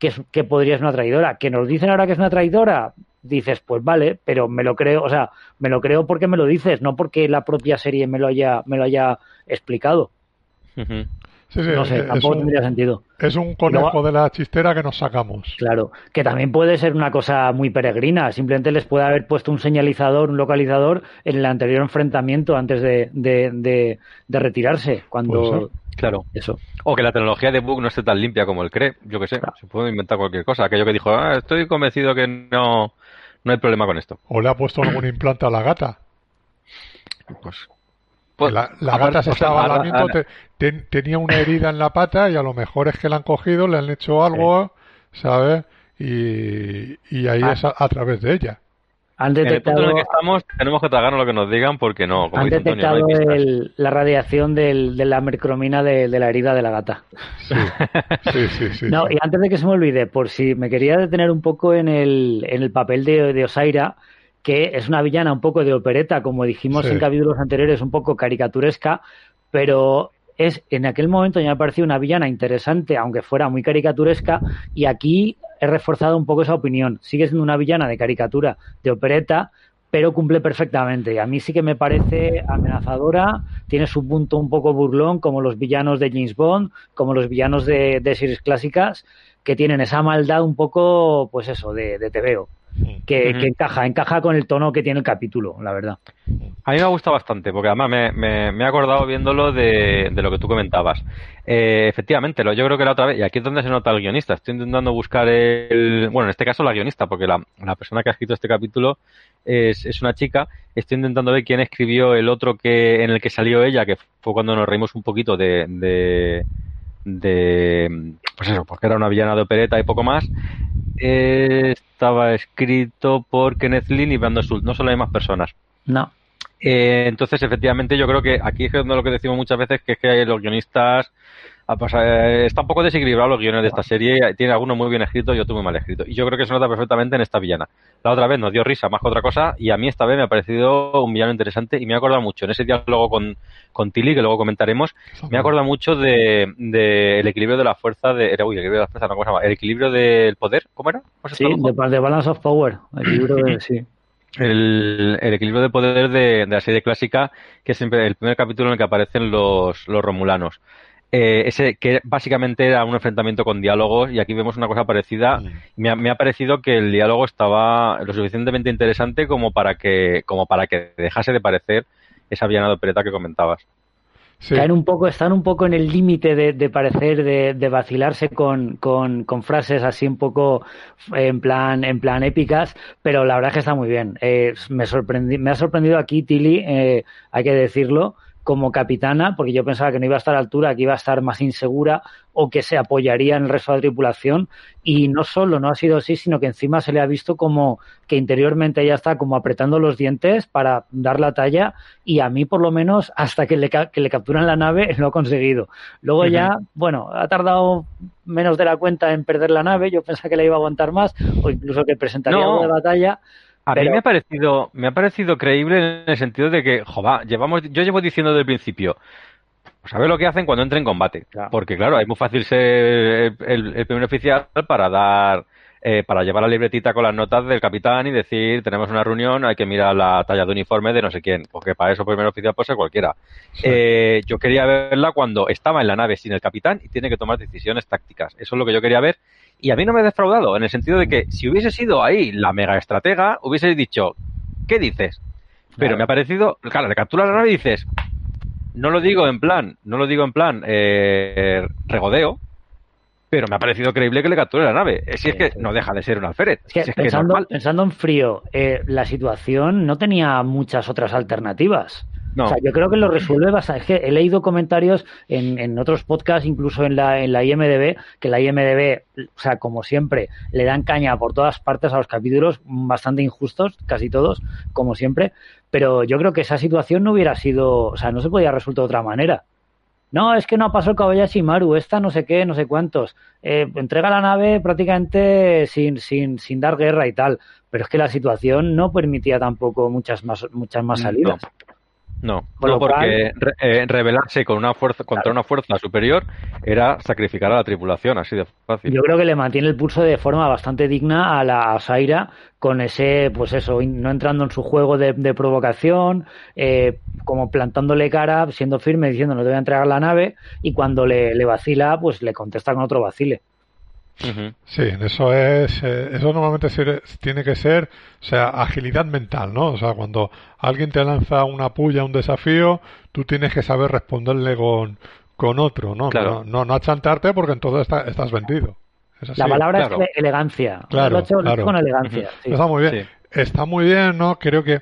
que, que podría ser una traidora. Que nos dicen ahora que es una traidora, dices, pues vale, pero me lo creo, o sea, me lo creo porque me lo dices, no porque la propia serie me lo haya, me lo haya explicado no sé, tampoco tendría sentido. Es un conejo de la chistera que nos sacamos. Claro, que también puede ser una cosa muy peregrina. Simplemente les puede haber puesto un señalizador, un localizador en el anterior enfrentamiento antes de, de, retirarse. Cuando. Claro. Eso. O que la tecnología de Bug no esté tan limpia como él cree. Yo que sé, se puede inventar cualquier cosa. Aquello que dijo, ah, estoy convencido que no, no hay problema con esto. O le ha puesto algún implante a la gata. Pues pues, la, gata se estaba tenía una herida en la pata y a lo mejor es que la han cogido, le han hecho algo, ¿sabes? Y, ahí ah. es a, través de ella. Han detectado, en el que estamos tenemos que tragarnos lo que nos digan porque no. han detectado la radiación de la mercromina de, la herida de la gata. Sí, sí, sí. no, y antes de que se me olvide, por si me quería detener un poco en el, en el papel de, de Osaira, que es una villana un poco de opereta, como dijimos en capítulos anteriores, un poco caricaturesca, pero es en aquel momento ya me pareció una villana interesante, aunque fuera muy caricaturesca, y aquí he reforzado un poco esa opinión. Sigue siendo una villana de caricatura, de opereta, pero cumple perfectamente. Y a mí sí que me parece amenazadora, tiene su punto un poco burlón, como los villanos de James Bond, como los villanos de, series clásicas, que tienen esa maldad un poco, pues eso, de, de veo que, encaja, encaja con el tono que tiene el capítulo, la verdad. A mí me ha gustado bastante, porque además me, me, he acordado viéndolo de, lo que tú comentabas. Eh, efectivamente, lo, yo creo que la otra vez, y aquí es donde se nota el guionista, estoy intentando buscar el, bueno, en este caso la guionista, porque la, la persona que ha escrito este capítulo es, es, una chica, estoy intentando ver quién escribió el otro que en el que salió ella, que fue cuando nos reímos un poquito de, de, de pues eso, porque era una villana de opereta y poco más. Eh, estaba escrito por Kenneth Lynn y Brandon Schultz, no solo hay más personas. No. Eh, entonces, efectivamente, yo creo que aquí es lo que decimos muchas veces, que es que los guionistas está un poco desequilibrado los guiones de esta serie, tiene algunos muy bien escritos y otros muy mal escritos. Y yo creo que se nota perfectamente en esta villana. La otra vez nos dio risa más que otra cosa, y a mí esta vez me ha parecido un villano interesante y me ha acordado mucho en ese diálogo con, con Tilly, que luego comentaremos, me ha acordado mucho de, de, el equilibrio de la fuerza de. Uy, el equilibrio de la fuerza, no, ¿cómo se llama? El equilibrio del poder, ¿cómo era? Sí, de, Balance of Power. El equilibrio de, [laughs] sí. El, el, equilibrio de poder de, de, la serie clásica, que es siempre el primer capítulo en el que aparecen los, los romulanos. Eh, ese que básicamente era un enfrentamiento con diálogos y aquí vemos una cosa parecida. Me, ha, me, ha, parecido que el diálogo estaba lo suficientemente interesante como para que como para que dejase de parecer esa villana de que comentabas. Están un poco, están un poco en el límite de, parecer, de, vacilarse con, con, con, frases así un poco en plan, en plan épicas, pero la verdad es que está muy bien. Eh, me, sorprendí, me ha sorprendido aquí Tilly, eh, hay que decirlo, como capitana, porque yo pensaba que no iba a estar a la altura, que iba a estar más insegura o que se apoyaría en el resto de la tripulación. Y no solo no ha sido así, sino que encima se le ha visto como que interiormente ella está como apretando los dientes para dar la talla y a mí por lo menos hasta que le, que le capturan la nave [laughs] lo ha conseguido. Luego ya, bueno, ha tardado menos de la cuenta en perder la nave, yo pensaba que la iba a aguantar más o incluso que presentaría una batalla a mí me ha parecido, me ha parecido creíble en el sentido de que, joder, llevamos, yo llevo diciendo desde el principio, pues a ver lo que hacen cuando entren en combate. Porque claro, es muy fácil ser el, primer oficial para dar, eh, para llevar la libretita con las notas del capitán y decir, tenemos una reunión, hay que mirar la talla de uniforme de no sé quién, porque para eso primer oficial puede ser cualquiera. Eh, yo quería verla cuando estaba en la nave sin el capitán y tiene que tomar decisiones tácticas. Eso es lo que yo quería ver y a mí no me ha defraudado, en el sentido de que si hubiese sido ahí la mega estratega, hubiese dicho, ¿qué dices? Pero me ha parecido, claro, le captura la nave y dices, no lo digo en plan, no lo digo en plan eh, regodeo, pero me ha parecido creíble que le capture la nave. Si es que no deja de ser un alférez. pensando, pensando, en frío, eh, la situación no tenía muchas otras alternativas. O sea, yo creo que lo resuelve bastante. Es que he leído comentarios en, en otros podcasts, incluso en la, en la IMDB, que la IMDB, o sea, como siempre, le dan caña por todas partes a los capítulos, bastante injustos, casi todos, como siempre. Pero yo creo que esa situación no hubiera sido, o sea, no se podía resolver de otra manera. No, es que no pasó el Kobayashi Maru, esta no sé qué, no sé cuántos. Eh, entrega la nave prácticamente sin, sin, sin dar guerra y tal. Pero es que la situación no permitía tampoco muchas más, muchas más salidas. No, no porque eh, rebelarse con una fuerza contra una fuerza superior era sacrificar a la tripulación, así de fácil. Yo creo que le mantiene el pulso de forma bastante digna a la Saira con ese, pues eso, no entrando en su juego de, provocación, eh, como plantándole cara, siendo firme, diciendo no te voy a entregar la nave, y cuando le, le vacila, pues le contesta con otro vacile. Sí, eso es, eh, eso normalmente tiene que ser, o sea, agilidad mental, ¿no? O sea, cuando alguien te lanza una puya, un desafío, tú tienes que saber responderle con, con otro, ¿no? No, no, no achantarte porque entonces estás vendido. La palabra es elegancia. Claro, claro. con elegancia. Está muy bien. Está muy bien, ¿no? Creo que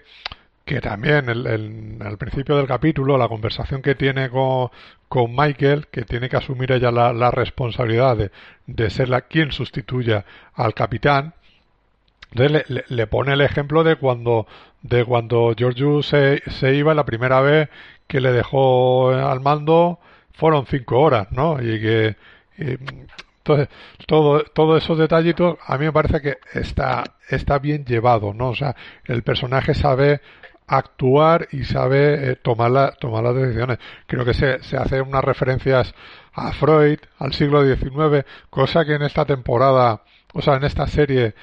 que también el, al principio del capítulo, la conversación que tiene con, con Michael, que tiene que asumir ella la, la responsabilidad de, ser la quien sustituya al capitán, le, le, pone el ejemplo de cuando, de cuando Giorgio se, se iba la primera vez que le dejó al mando fueron cinco horas, ¿no? Y que entonces todo todos esos detallitos a mí me parece que está está bien llevado, ¿no? O sea, el personaje sabe actuar y sabe eh, tomar, la, tomar las decisiones. Creo que se, se hacen unas referencias a Freud, al siglo XIX, cosa que en esta temporada, o sea, en esta serie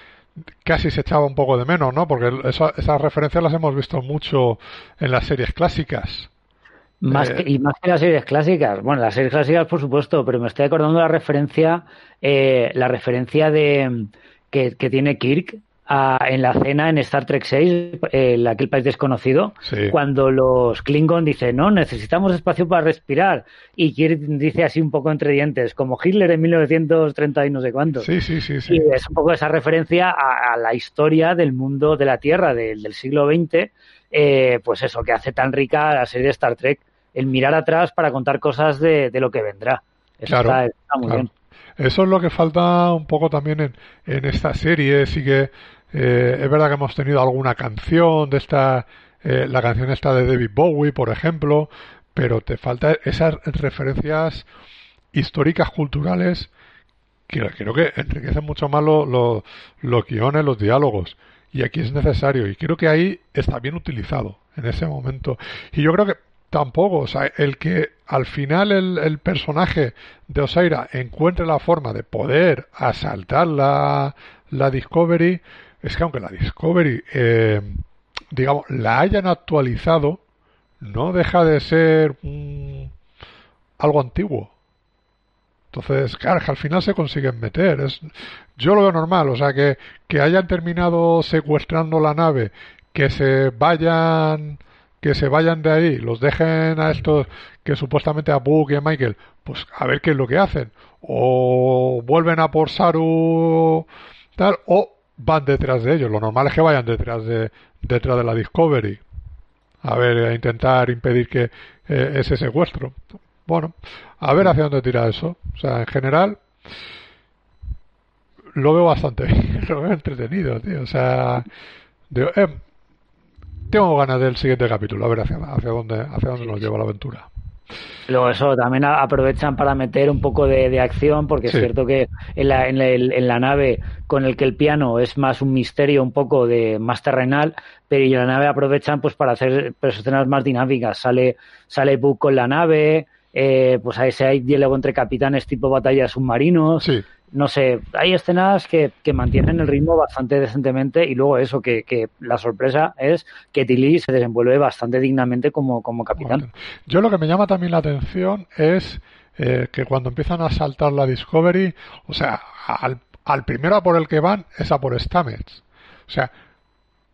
casi se echaba un poco de menos, ¿no? Porque esas referencias las hemos visto mucho en las series clásicas. Más eh, y más que las series clásicas. Bueno, las series clásicas, por supuesto, pero me estoy acordando la referencia, eh, la referencia de que, que tiene Kirk en la cena en Star Trek 6, el, aquel país desconocido, cuando los Klingon dicen, no, necesitamos espacio para respirar. Y Kirk dice así un poco entre dientes, como Hitler en 1930 y no sé cuánto. Sí, sí, sí. Y es un poco esa referencia a, la historia del mundo de la Tierra del siglo XX, eh, pues eso, que hace tan rica la serie de Star Trek, el mirar atrás para contar cosas de, lo que vendrá. Eso está, muy bien. Eso es lo que falta un poco también en, en esta serie. Sí que eh, es verdad que hemos tenido alguna canción de esta eh, la canción está de David Bowie, por ejemplo, pero te falta esas referencias históricas, culturales, que creo que enriquecen mucho más los guiones, los diálogos. Y aquí es necesario. Y creo que ahí está bien utilizado en ese momento. Y yo creo que tampoco, o sea, el que al final el, personaje de Osaira encuentre la forma de poder asaltar la, la Discovery, es que aunque la Discovery, eh, digamos, la hayan actualizado, no deja de ser algo antiguo. Entonces, claro, al final se consiguen meter. Es, yo lo veo normal, o sea, que, que hayan terminado secuestrando la nave, que se vayan que se vayan de ahí, los dejen a estos que supuestamente a Book y a Michael, pues a ver qué es lo que hacen. O vuelven a por Saru tal, o van detrás de ellos. Lo normal es que vayan detrás de, detrás de la Discovery. A ver, a intentar impedir que eh, ese secuestro. Bueno, a ver hacia dónde tira eso. O sea, en general, lo veo bastante bien, [laughs] lo veo entretenido, tío. O sea, eh, tengo ganas del siguiente capítulo, a ver hacia, hacia dónde, hacia dónde nos lleva la aventura. Luego eso también aprovechan para meter un poco de, acción, porque es cierto que en la, en, en, la nave con el que el piano es más un misterio, un poco de más terrenal, pero en la nave aprovechan pues para hacer escenas más dinámicas. Sale, sale Book con la nave, eh, pues a ese hay diálogo entre capitanes tipo batallas submarinos. Sí no sé, hay escenas que, mantienen el ritmo bastante decentemente y luego eso, que, la sorpresa es que Tilly se desenvuelve bastante dignamente como, capitán. Yo lo que me llama también la atención es eh, que cuando empiezan a saltar la Discovery, o sea, al, al primero por el que van es a por Stamets. O sea,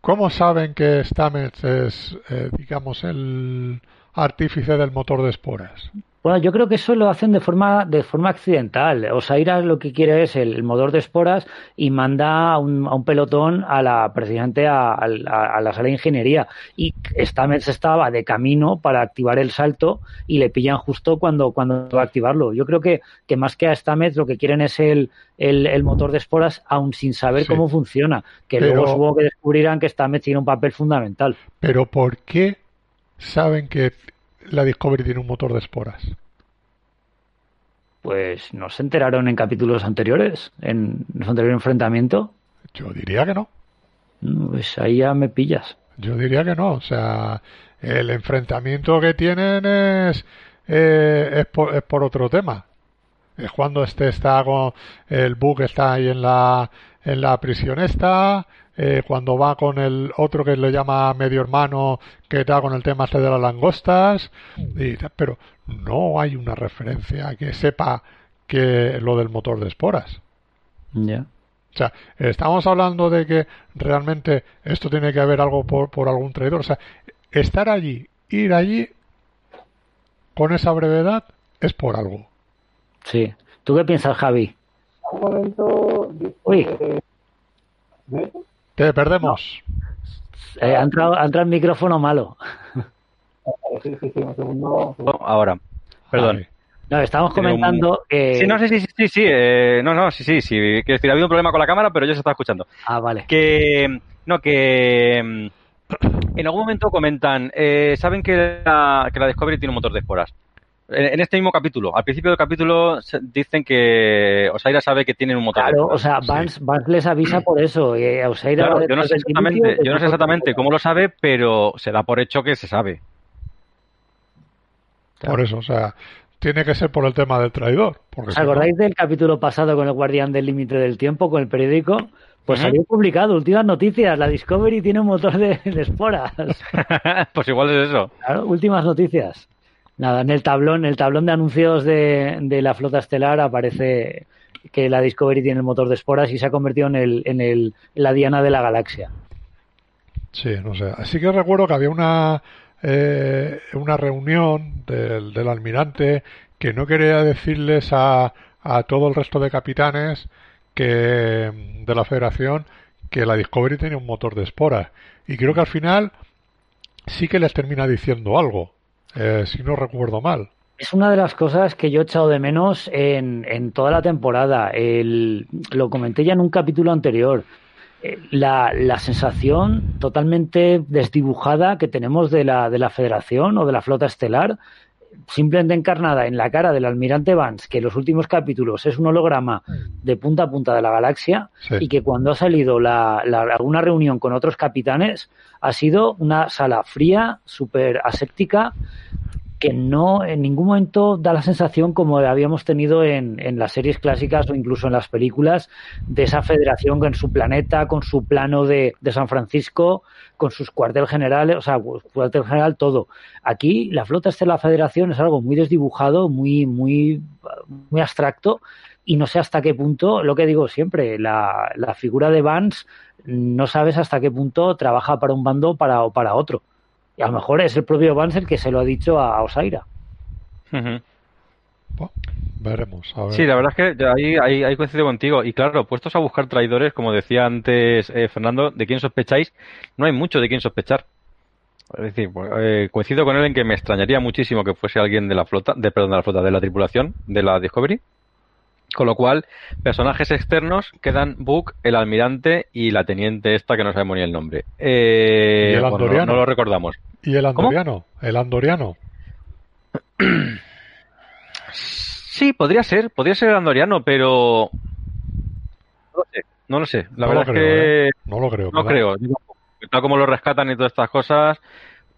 ¿cómo saben que Stamets es, eh, digamos, el artífice del motor de esporas? Bueno, yo creo que eso lo hacen de forma, de forma accidental. Osaira lo que quiere es el, motor de esporas y manda a un, a un pelotón a la, precisamente a, la sala de ingeniería. Y Stamets estaba de camino para activar el salto y le pillan justo cuando, cuando va a activarlo. Yo creo que, que más que a Stamets lo que quieren es el, el, motor de esporas aún sin saber cómo funciona. Que luego supongo que descubrirán que Stamets tiene un papel fundamental. Pero ¿por qué saben que la Discovery tiene un motor de esporas? Pues no se enteraron en capítulos anteriores, en su anterior enfrentamiento. Yo diría que no. Pues ahí ya me pillas. Yo diría que no. O sea, el enfrentamiento que tienen es, eh, es, por, es por otro tema. Es cuando este está con el Bug está ahí en la en la prisión esta, eh, cuando va con el otro que le llama medio hermano, que está con el tema este de las langostas, y, pero no hay una referencia que sepa que lo del motor de esporas. Ya. O sea, estamos hablando de que realmente esto tiene que haber algo por, por algún traidor. O sea, estar allí, ir allí con esa brevedad es por algo. Sí. ¿Tú qué piensas, Javi? Un momento. Uy. Te perdemos. Eh, ha, entrado, el micrófono malo. [laughs] Ahora, perdón. No, estamos comentando que... Sí, no, sí, sí, sí, sí, eh, no, no, sí, sí, sí, que decir, ha habido un problema con la cámara, pero yo se está escuchando. Ah, vale. Que, no, que mm, en algún momento comentan, eh, saben que la, que la Discovery tiene un motor de esporas en este mismo capítulo, al principio del capítulo dicen que Osaira sabe que tienen un motor. Claro, o sea, Vance, les avisa por eso. Osaira yo no sé exactamente, yo no sé exactamente cómo lo sabe, pero se da por hecho que se sabe. Por eso, o sea, tiene que ser por el tema del traidor. ¿Os acordáis del capítulo pasado con el guardián del límite del tiempo, con el periódico? Pues salió publicado, últimas noticias, la Discovery tiene un motor de, de esporas. [laughs] pues igual es eso. Claro, últimas noticias. Nada, en el tablón, el tablón de anuncios de, de, la flota estelar aparece que la Discovery tiene el motor de esporas y se ha convertido en, el, en, el, la diana de la galaxia. Sí, no sé. Así que recuerdo que había una, eh, una reunión del, del, almirante que no quería decirles a, a todo el resto de capitanes que de la Federación que la Discovery tenía un motor de esporas. Y creo que al final sí que les termina diciendo algo eh, si no recuerdo mal. Es una de las cosas que yo he echado de menos en, en toda la temporada. El, lo comenté ya en un capítulo anterior. eh, la, la, sensación totalmente desdibujada que tenemos de la, de la Federación o de la Flota Estelar, simplemente encarnada en la cara del almirante Vance, que en los últimos capítulos es un holograma de punta a punta de la galaxia, y que cuando ha salido la, alguna reunión con otros capitanes ha sido una sala fría, súper aséptica, que no en ningún momento da la sensación como habíamos tenido en, en, las series clásicas o incluso en las películas de esa federación con su planeta, con su plano de, de San Francisco, con sus cuartel generales, o sea, cuartel general todo. Aquí la flota de la federación es algo muy desdibujado, muy, muy, muy abstracto y no sé hasta qué punto, lo que digo siempre, la, la figura de Vance no sabes hasta qué punto trabaja para un bando para, o para otro. Y a lo mejor es el propio Vance el que se lo ha dicho a Osaira. veremos. Sí, la verdad es que ahí, ahí, ahí, coincido contigo. Y claro, puestos a buscar traidores, como decía antes eh, Fernando, ¿de quién sospecháis? No hay mucho de quién sospechar. Es decir, pues, eh, coincido con él en que me extrañaría muchísimo que fuese alguien de la flota, de, perdón, de la flota, de la tripulación, de la Discovery. Con lo cual, personajes externos quedan Book, el almirante y la teniente esta que no sabemos ni el nombre. Eh, ¿Y el andoriano? no, lo recordamos. ¿Y el andoriano? ¿El andoriano? sí, podría ser, podría ser el andoriano, pero... No lo sé, no lo sé. La verdad es que... ¿eh? No lo creo. No creo. Tal como lo rescatan y todas estas cosas,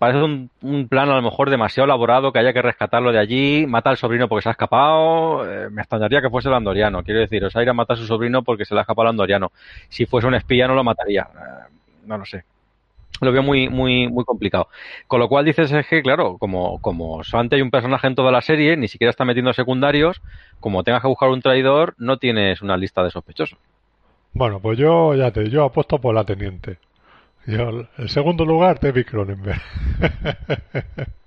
parece un, plan a lo mejor demasiado elaborado que haya que rescatarlo de allí, mata al sobrino porque se ha escapado, eh, me extrañaría que fuese el andoriano, quiero decir, Osaira mata a su sobrino porque se le ha escapado el andoriano, si fuese un espía no lo mataría, eh, no lo sé. Lo veo muy, muy, muy complicado. Con lo cual dices es que, claro, como, como solamente hay un personaje en toda la serie, ni siquiera está metiendo secundarios, como tengas que buscar un traidor, no tienes una lista de sospechosos. Bueno, pues yo ya te, yo apuesto por la teniente. Yo, el segundo lugar, David Cronenberg. [laughs]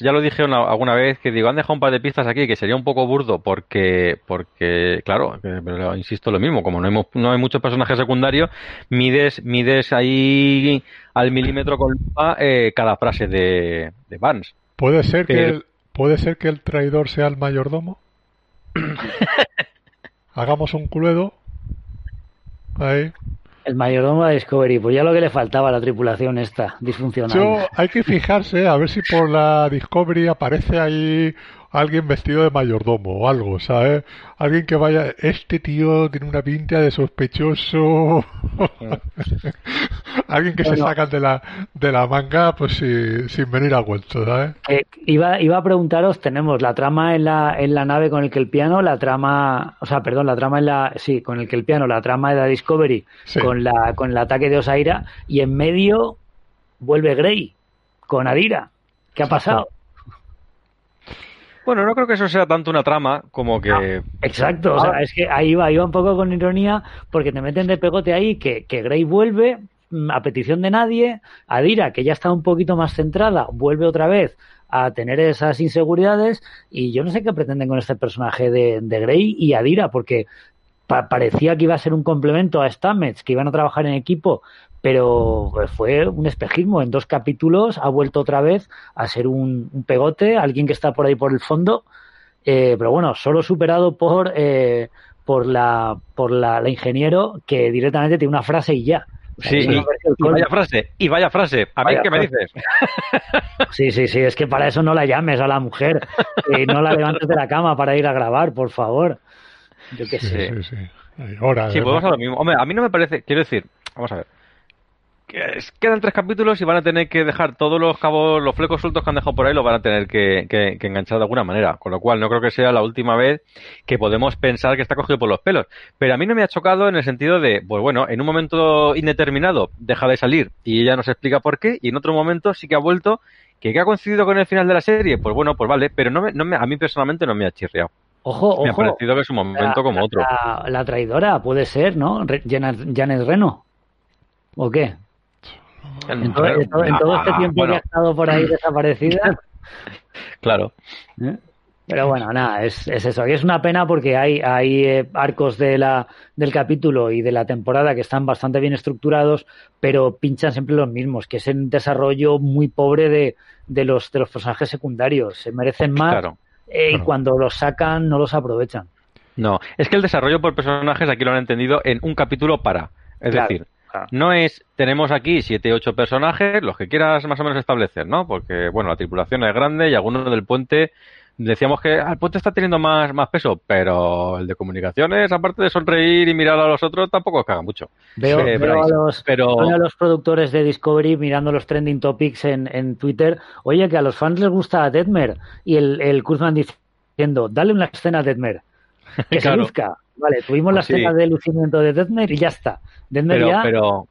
ya lo dije alguna vez que digo, han dejado un par de pistas aquí que sería un poco burdo porque, porque claro, pero insisto lo mismo, como no hay, no hay muchos personajes secundarios, mides, mides ahí al milímetro con lupa eh, cada frase de, de Vance. ¿Puede ser, que el, ¿Puede ser que el traidor sea el mayordomo? [laughs] Hagamos un cluedo. Ahí. El mayordomo de Discovery, pues ya lo que le faltaba a la tripulación esta, disfuncional. Yo, hay que fijarse a ver si por la Discovery aparece ahí alguien vestido de mayordomo o algo, ¿sabes? Alguien que vaya, este tío tiene una pinta de sospechoso. [laughs] alguien que se saca de la, de la manga, pues sin venir a vuelto, ¿sabes? iba, iba a preguntaros, tenemos la trama en la, en la nave con el que el piano, la trama, o sea, perdón, la trama en la, sí, con el que el piano, la trama de la Discovery, con la, con el ataque de Osaira, y en medio vuelve Grey, con Adira. ¿Qué ha pasado? Bueno, no creo que eso sea tanto una trama como que. Ah, exacto, o sea, ah. es que ahí va, iba un poco con ironía, porque te meten de pegote ahí que, que Grey vuelve mm, a petición de nadie, Adira, que ya está un poquito más centrada, vuelve otra vez a tener esas inseguridades, y yo no sé qué pretenden con este personaje de, de Grey y Adira, porque parecía que iba a ser un complemento a Stamets, que iban a trabajar en equipo, pero fue un espejismo. En dos capítulos ha vuelto otra vez a ser un, pegote, alguien que está por ahí por el fondo, eh, pero bueno, solo superado por, eh, por, la, por la, ingeniero que directamente tiene una frase y ya. Sí, y, vaya frase, y vaya frase, a ver qué me dices. [laughs] Sí, sí, sí, es que para eso no la llames a la mujer, y no la levantes de la cama para ir a grabar, por favor. Yo qué sé. Sí, sí, sí. Ahora, sí, pues a lo mismo. Hombre, a mí no me parece, quiero decir, vamos a ver quedan tres capítulos y van a tener que dejar todos los cabos, los flecos sueltos que han dejado por ahí, los van a tener que, enganchar de alguna manera. Con lo cual, no creo que sea la última vez que podemos pensar que está cogido por los pelos. Pero a mí no me ha chocado en el sentido de, pues bueno, en un momento indeterminado deja de salir y ella nos explica por qué, y en otro momento sí que ha vuelto, que, ha coincidido con el final de la serie, pues bueno, pues vale, pero no me, no me, a mí personalmente no me ha chirriado. Ojo, me ha parecido que es un momento como otro. La, traidora puede ser, ¿no? Janet Reno. ¿O qué? En, todo, este tiempo que ha estado por ahí desaparecida. [laughs] claro. ¿Eh? Pero bueno, nada, es, es eso. Y es una pena porque hay, hay eh, arcos de la, del capítulo y de la temporada que están bastante bien estructurados, pero pinchan siempre los mismos, que es un desarrollo muy pobre de, de, los, de los personajes secundarios. Se merecen más eh, y cuando los sacan no los aprovechan. No, es que el desarrollo por personajes aquí lo han entendido en un capítulo para Es decir, no es, tenemos aquí siete, ocho personajes, los que quieras más o menos establecer, ¿no? Porque, bueno, la tripulación es grande y algunos del puente decíamos que ah, el puente está teniendo más, más peso, pero el de comunicaciones, aparte de sonreír y mirar a los otros, tampoco caga mucho. Veo, a, los, a, los, productores de Discovery mirando los trending topics en, en Twitter. Oye, que a los fans les gusta Deadmer. Y el, el Kuzman diciendo, dale una escena a Deadmer. [laughs] Que se luzca. Vale, tuvimos la pues escena de lucimiento de Deadmer y ya está. Deadmer pero, ya... pero,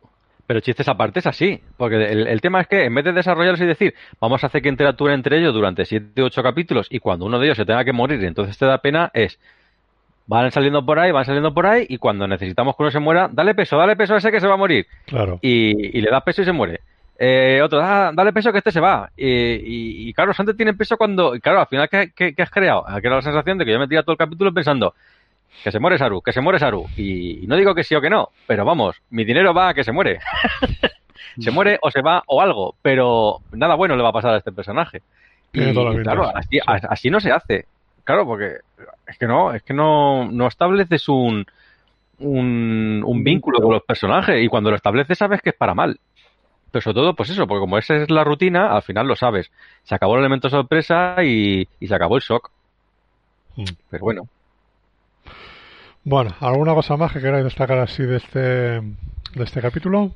pero chistes aparte es así. Porque el, tema es que en vez de desarrollarlos y decir, vamos a hacer que interactúen entre ellos durante 7 u 8 capítulos y cuando uno de ellos se tenga que morir y entonces te da pena, es. Van saliendo por ahí, van saliendo por ahí y cuando necesitamos que uno se muera, dale peso, dale peso a ese que se va a morir. Claro. Y, le das peso y se muere. Eh, otro, ah, dale peso que este se va. Y, claro, antes tienen peso cuando. Y claro, al final, ¿qué, qué, has creado? Ha creado la sensación de que yo me tira todo el capítulo pensando, que se muere Saru, que se muere Saru. Y, no digo que sí o que no, pero vamos, mi dinero va a que se muere. [laughs] se muere o se va o algo, pero nada bueno le va a pasar a este personaje. Y, claro, así, no se hace. Claro, porque es que no, es que no, no estableces un, un, un vínculo con los personajes y cuando lo estableces sabes que es para mal. Pero sobre todo, pues eso, porque como esa es la rutina, al final lo sabes. Se acabó el elemento sorpresa y, y se acabó el shock. Mm. Pero bueno, bueno, ¿alguna cosa más que queráis destacar así de este, de este capítulo?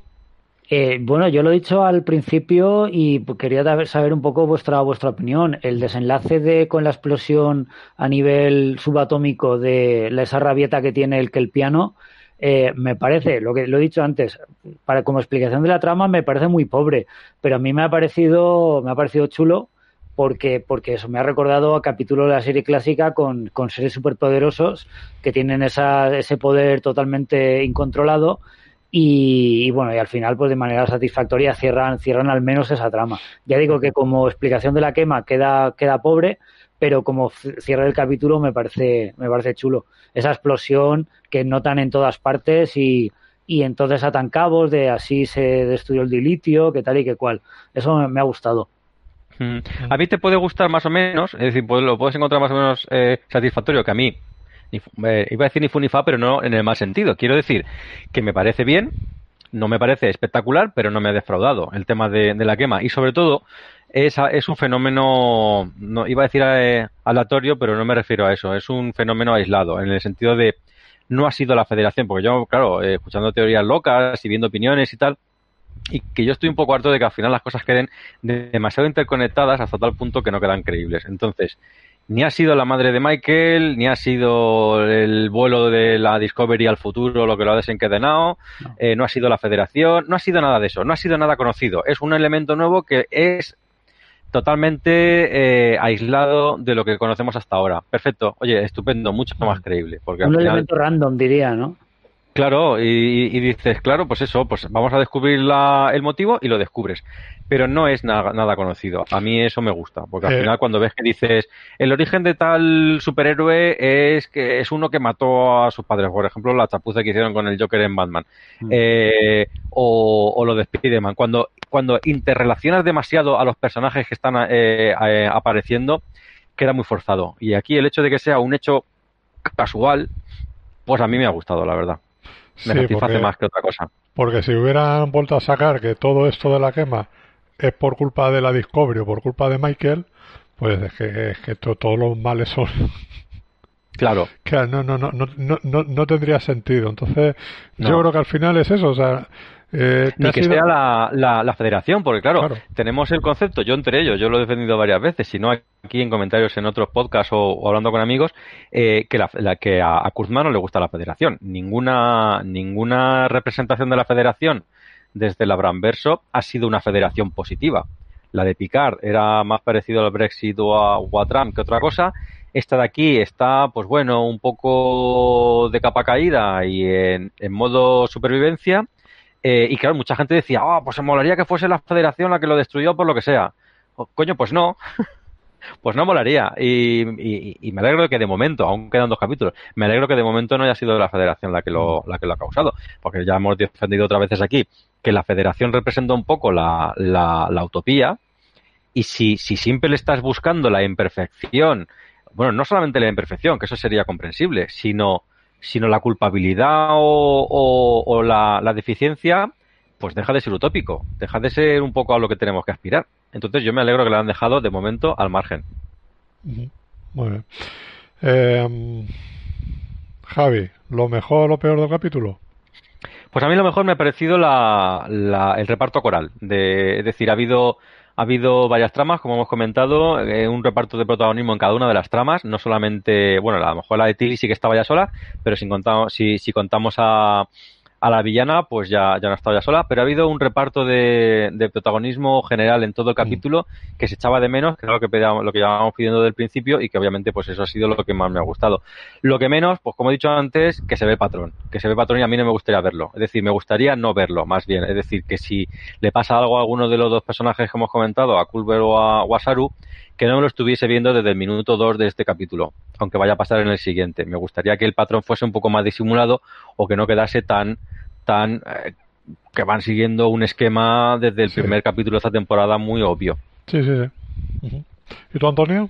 Eh, bueno, yo lo he dicho al principio y quería saber un poco vuestra vuestra opinión. El desenlace de con la explosión a nivel subatómico de esa rabieta que tiene el que el piano eh, me parece, lo que lo he dicho antes, para como explicación de la trama me parece muy pobre, pero a mí me ha parecido me ha parecido chulo porque, porque eso me ha recordado a capítulo de la serie clásica con, con seres superpoderosos que tienen esa, ese poder totalmente incontrolado y, bueno, y al final, pues de manera satisfactoria cierran, cierran al menos esa trama. Ya digo que como explicación de la quema queda, queda pobre, pero como cierre del capítulo me parece, me parece chulo. Esa explosión que notan en todas partes y, y entonces atan cabos de así se destruyó el dilitio, que tal y que cual. Eso me ha gustado. A mí te puede gustar más o menos, es decir, pues lo puedes encontrar más o menos eh, satisfactorio que a mí. Eh, iba a decir ni fu fa, pero no en el mal sentido. Quiero decir que me parece bien, no me parece espectacular, pero no me ha defraudado el tema de, la quema. Y sobre todo, es, es un fenómeno, no iba a decir eh, aleatorio, pero no me refiero a eso. Es un fenómeno aislado, en el sentido de no ha sido la federación, porque yo, claro, escuchando teorías locas y viendo opiniones y tal, y que yo estoy un poco harto de que al final las cosas queden demasiado interconectadas hasta tal punto que no quedan creíbles. Entonces, ni ha sido la madre de Michael, ni ha sido el vuelo de la Discovery al futuro lo que lo ha desencadenado, no, eh, no ha sido la federación, no ha sido nada de eso, no ha sido nada conocido. Es un elemento nuevo que es totalmente eh, aislado de lo que conocemos hasta ahora. Perfecto, oye, estupendo, mucho más creíble. Porque un elemento random, diría, ¿no? Claro, y, dices, claro, pues eso, pues vamos a descubrir la, el motivo y lo descubres. Pero no es nada, conocido. A mí eso me gusta, porque al eh. final cuando ves que dices, el origen de tal superhéroe es que es uno que mató a sus padres, por ejemplo, la chapuza que hicieron con el Joker en Batman, mm. eh, o, lo de Spider-Man. Cuando, cuando interrelacionas demasiado a los personajes que están eh, apareciendo, queda muy forzado. Y aquí el hecho de que sea un hecho casual, pues a mí me ha gustado, la verdad me satisface más que otra cosa. Porque si hubieran vuelto a sacar que todo esto de la quema es por culpa de la Discovery o por culpa de Michael, pues es que, es que todos los males son [laughs] Claro. Que no, no, no, no, no, no tendría sentido. Entonces, yo creo que al final es eso. O sea, eh, Ni que sea la, la, federación, porque claro, tenemos el concepto, yo entre ellos, yo lo he defendido varias veces, si no aquí en comentarios en otros podcasts o, hablando con amigos, eh, que, la, que a, a no le gusta la federación. Ninguna, ninguna representación de la federación desde el Verso ha sido una federación positiva. La de Picard era más parecido al Brexit o a, o Trump que otra cosa. Esta de aquí está, pues bueno, un poco de capa caída y en, en modo supervivencia eh, y claro, mucha gente decía, oh, pues se molaría que fuese la federación la que lo destruyó por lo que sea. coño, pues no. [laughs] pues no molaría. Y, me alegro de que de momento, aún quedan dos capítulos, me alegro que de momento no haya sido la federación la que lo, la que lo ha causado. Porque ya hemos defendido otras veces aquí que la federación representa un poco la, la, utopía. Y si, si siempre le estás buscando la imperfección, bueno, no solamente la imperfección, que eso sería comprensible, sino sino la culpabilidad o, la, deficiencia, pues deja de ser utópico, deja de ser un poco a lo que tenemos que aspirar. Entonces yo me alegro que lo han dejado de momento al margen. Muy bien. Eh, Javi, ¿lo mejor o lo peor del capítulo? Pues a mí lo mejor me ha parecido el reparto coral. De, es decir, ha habido, ha habido varias tramas, como hemos comentado, eh, un reparto de protagonismo en cada una de las tramas. No solamente, bueno, a lo mejor la de Tilly sí que estaba ya sola, pero si contamos, si, si contamos a, a la villana, pues ya, ya no estaba ya sola, pero ha habido un reparto de, de protagonismo general en todo el mm. capítulo que se echaba de menos, que es lo que, pedíamos, lo que llevábamos pidiendo del principio y que obviamente pues eso ha sido lo que más me ha gustado. Lo que menos, pues como he dicho antes, que se ve patrón, que se ve patrón y a mí no me gustaría verlo. Es decir, me gustaría no verlo, más bien. Es decir, que si le pasa algo a alguno de los dos personajes que hemos comentado, a Culver o a Wasaru, que no me lo estuviese viendo desde el minuto 2 de este capítulo, aunque vaya a pasar en el siguiente. Me gustaría que el patrón fuese un poco más disimulado o que no quedase tan tan eh, que van siguiendo un esquema desde el primer capítulo de esta temporada muy obvio. Sí, sí, sí. ¿Y tú, Antonio?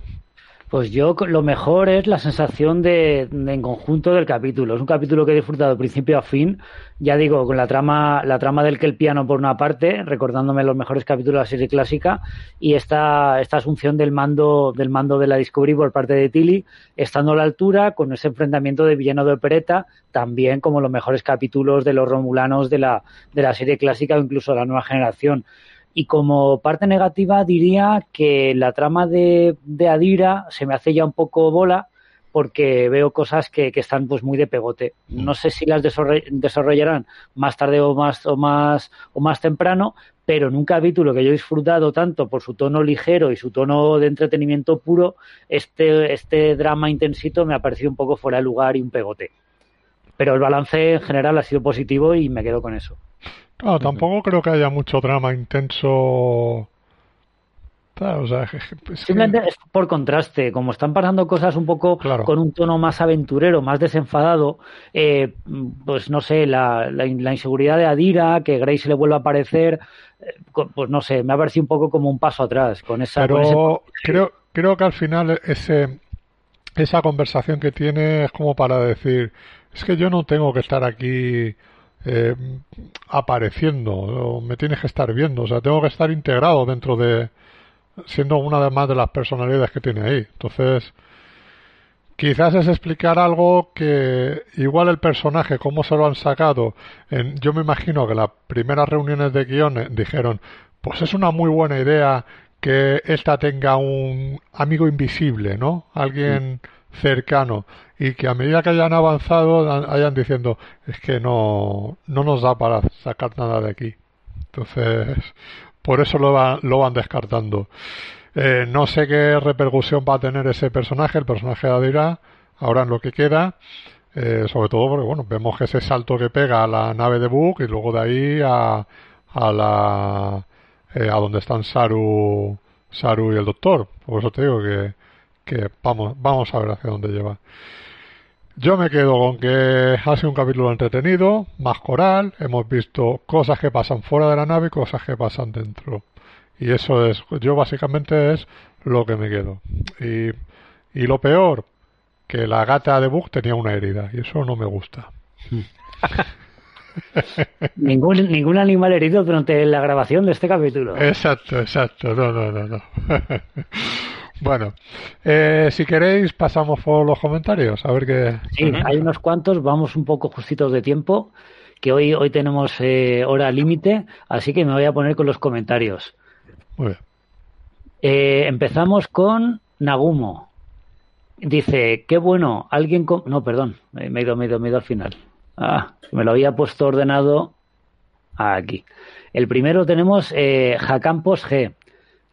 Pues yo lo mejor es la sensación de, en conjunto del capítulo. Es un capítulo que he disfrutado de principio a fin. Ya digo, con la trama, la trama del que el piano por una parte, recordándome los mejores capítulos de la serie clásica, y esta, esta asunción del mando, del mando de la Discovery por parte de Tilly, estando a la altura, con ese enfrentamiento de villano de opereta, también como los mejores capítulos de los romulanos de la, de la serie clásica o incluso de la nueva generación. Y como parte negativa diría que la trama de, de Adira se me hace ya un poco bola porque veo cosas que, que están pues muy de pegote. Mm. No sé si las desarrollarán más tarde o más o más o más temprano, pero en un capítulo que yo he disfrutado tanto por su tono ligero y su tono de entretenimiento puro, este, este drama intensito me ha parecido un poco fuera de lugar y un pegote. Pero el balance en general ha sido positivo y me quedo con eso. No, tampoco creo que haya mucho drama intenso. O sea, Simplemente es por contraste, como están pasando cosas un poco con un tono más aventurero, más desenfadado, eh, pues no sé, la, la, inseguridad de Adira, que Grace le vuelva a aparecer, eh, pues no sé, me ha parecido un poco como un paso atrás con esa. Pero creo, creo que al final ese, esa conversación que tiene es como para decir, es que yo no tengo que estar aquí eh, apareciendo, me tienes que estar viendo, o sea, tengo que estar integrado dentro de, siendo una de más de las personalidades que tiene ahí. Entonces, quizás es explicar algo que igual el personaje, cómo se lo han sacado, en, yo me imagino que las primeras reuniones de guiones dijeron, pues es una muy buena idea que esta tenga un amigo invisible, ¿no? Alguien cercano y que a medida que hayan avanzado hayan diciendo es que no, no nos da para sacar nada de aquí. Entonces, por eso lo, van, lo van descartando. Eh, no sé qué repercusión va a tener ese personaje, el personaje de Adira, ahora en lo que queda. Eh, sobre todo porque, bueno, vemos que ese salto que pega a la nave de Book y luego de ahí a, a la, eh, a donde están Saru, Saru y el doctor. Por eso te digo que, que vamos, vamos a ver hacia dónde lleva. Yo me quedo con que ha sido un capítulo entretenido, más coral, hemos visto cosas que pasan fuera de la nave y cosas que pasan dentro. Y eso es, yo básicamente es lo que me quedo. Y, y lo peor, que la gata de Book tenía una herida y eso no me gusta. [laughs] ningún, ningún animal herido durante la grabación de este capítulo. Exacto, exacto. No, no, no, no. [laughs] Bueno, eh, si queréis pasamos por los comentarios, a ver qué... Sí, hay unos cuantos, vamos un poco justitos de tiempo, que hoy, hoy tenemos eh, hora límite, así que me voy a poner con los comentarios. Muy bien. Eh, empezamos con Nagumo. Dice, qué bueno, alguien... No, perdón, me he, ido, me, he ido, me he ido al final. Ah, me lo había puesto ordenado aquí. El primero tenemos eh, Jacampos G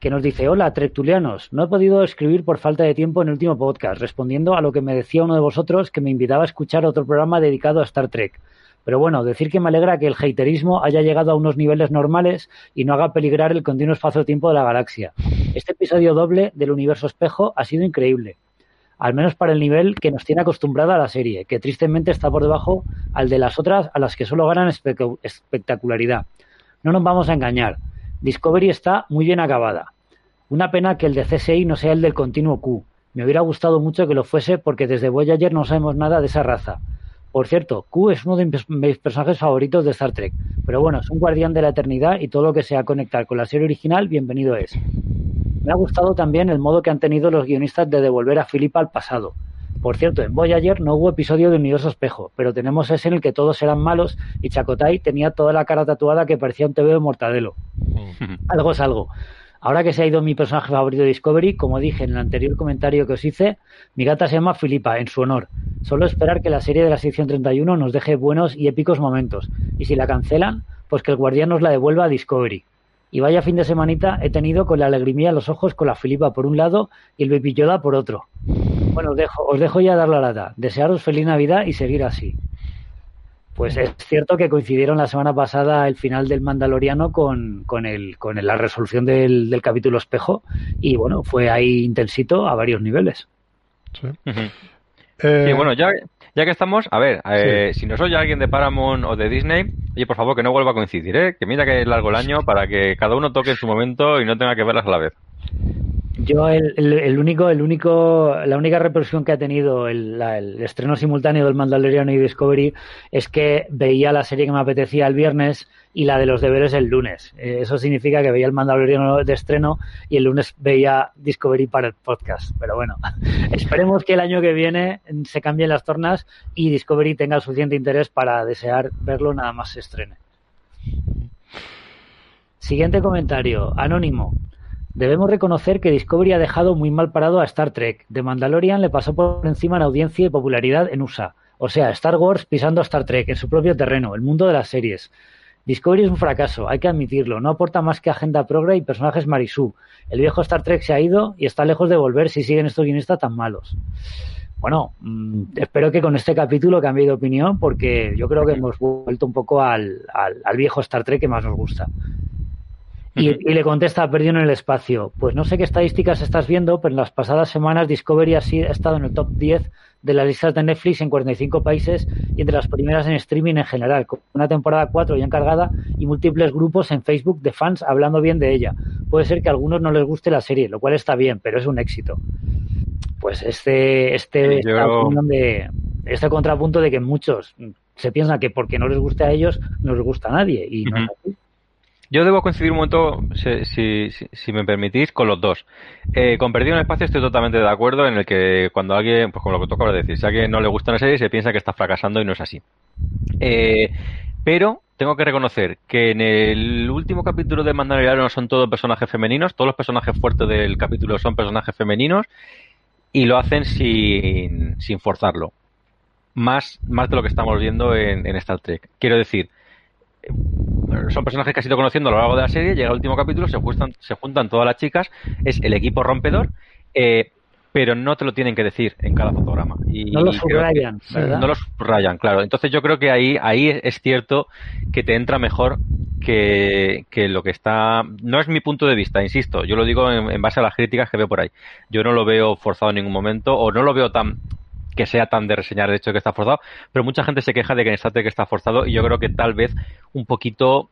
que nos dice, hola, Treptulianos, no he podido escribir por falta de tiempo en el último podcast, respondiendo a lo que me decía uno de vosotros que me invitaba a escuchar otro programa dedicado a Star Trek. Pero bueno, decir que me alegra que el haterismo haya llegado a unos niveles normales y no haga peligrar el continuo espacio-tiempo de la galaxia. Este episodio doble del universo espejo ha sido increíble. Al menos para el nivel que nos tiene acostumbrada la serie, que tristemente está por debajo al de las otras a las que solo ganan espectacularidad. No nos vamos a engañar. Discovery está muy bien acabada. Una pena que el de CSI no sea el del continuo Q. Me hubiera gustado mucho que lo fuese porque desde Voyager no sabemos nada de esa raza. Por cierto, Q es uno de mis personajes favoritos de Star Trek, pero bueno, es un guardián de la eternidad y todo lo que sea conectar con la serie original, bienvenido es. Me ha gustado también el modo que han tenido los guionistas de devolver a Philip al pasado. Por cierto, en Voyager no hubo episodio de Universo Espejo, pero tenemos ese en el que todos eran malos y Chakotay tenía toda la cara tatuada que parecía un TV de Mortadelo. algo es algo. Ahora que se ha ido mi personaje favorito de Discovery, como dije en el anterior comentario que os hice, mi gata se llama Filipa, en su honor. Solo esperar que la serie de la sección 31 nos deje buenos y épicos momentos. Y si la cancelan, pues que el guardián nos la devuelva a Discovery. Y vaya fin de semanita he tenido con la alegría en los ojos con la Filipa por un lado y el Baby Yoda por otro. Bueno, os dejo, os dejo ya dar la lata. Desearos feliz Navidad y seguir así. Pues es cierto que coincidieron la semana pasada el final del Mandaloriano con, con, el, con la resolución del, del, capítulo espejo y bueno, fue ahí intensito a varios niveles. Sí. Eh, bueno, ya, ya que estamos, a ver, eh, si nos oye alguien de Paramount o de Disney, oye, por favor que no vuelva a coincidir, ¿eh? que mira que es largo el año para que cada uno toque en su momento y no tenga que verlas a la vez. Yo el, único, el único, la única repercusión que ha tenido el, estreno simultáneo del Mandaloriano y Discovery es que veía la serie que me apetecía el viernes y la de los deberes el lunes. Eh, eso significa que veía el Mandaloriano de estreno y el lunes veía Discovery para el podcast. Pero bueno, [laughs] esperemos que el año que viene se cambien las tornas y Discovery tenga suficiente interés para desear verlo nada más se estrene. Siguiente comentario, anónimo. Debemos reconocer que Discovery ha dejado muy mal parado a Star Trek. The Mandalorian le pasó por encima en audiencia y popularidad en USA. O sea, Star Wars pisando a Star Trek en su propio terreno, el mundo de las series. Discovery es un fracaso, hay que admitirlo. No aporta más que agenda progre y personajes marisú. El viejo Star Trek se ha ido y está lejos de volver si siguen estos guionistas tan malos. Bueno, mm, espero que con este capítulo cambie de opinión porque yo creo que hemos vuelto un poco al viejo Star Trek que más nos gusta. Y, le contesta, perdido en el espacio. Pues no sé qué estadísticas estás viendo, pero en las pasadas semanas Discovery ha, estado en el top 10 de las listas de Netflix en 45 países y entre las primeras en streaming en general, con una temporada 4 ya encargada y múltiples grupos en Facebook de fans hablando bien de ella. Puede ser que a algunos no les guste la serie, lo cual está bien, pero es un éxito. Pues este, este, este contrapunto de que muchos se piensan que porque no les guste a ellos, no les gusta a nadie. Y no es así. Yo debo coincidir un momento, si, si, me permitís, con los dos. Eh, con Perdido en Espacio estoy totalmente de acuerdo en el que cuando alguien, pues con lo que toca decir, si a alguien no le gusta una serie, se piensa que está fracasando y no es así. Eh, pero tengo que reconocer que en el último capítulo de Mandaloriano son todos personajes femeninos, todos los personajes fuertes del capítulo son personajes femeninos y lo hacen sin, sin forzarlo. Más, más de lo que estamos viendo en, en Star Trek. Quiero decir, son personajes que has ido conociendo a lo largo de la serie, llega el último capítulo, se juntan, se juntan todas las chicas, es el equipo rompedor, eh, pero no te lo tienen que decir en cada fotograma. Y, no lo subrayan, No lo subrayan, claro. Entonces yo creo que ahí, ahí es cierto que te entra mejor que, que, lo que está... No es mi punto de vista, insisto, yo lo digo en, en base a las críticas que veo por ahí. Yo no lo veo forzado en ningún momento o no lo veo tan que sea tan de reseñar el hecho de que está forzado, pero mucha gente se queja de que en Star Trek está forzado y yo creo que tal vez un poquito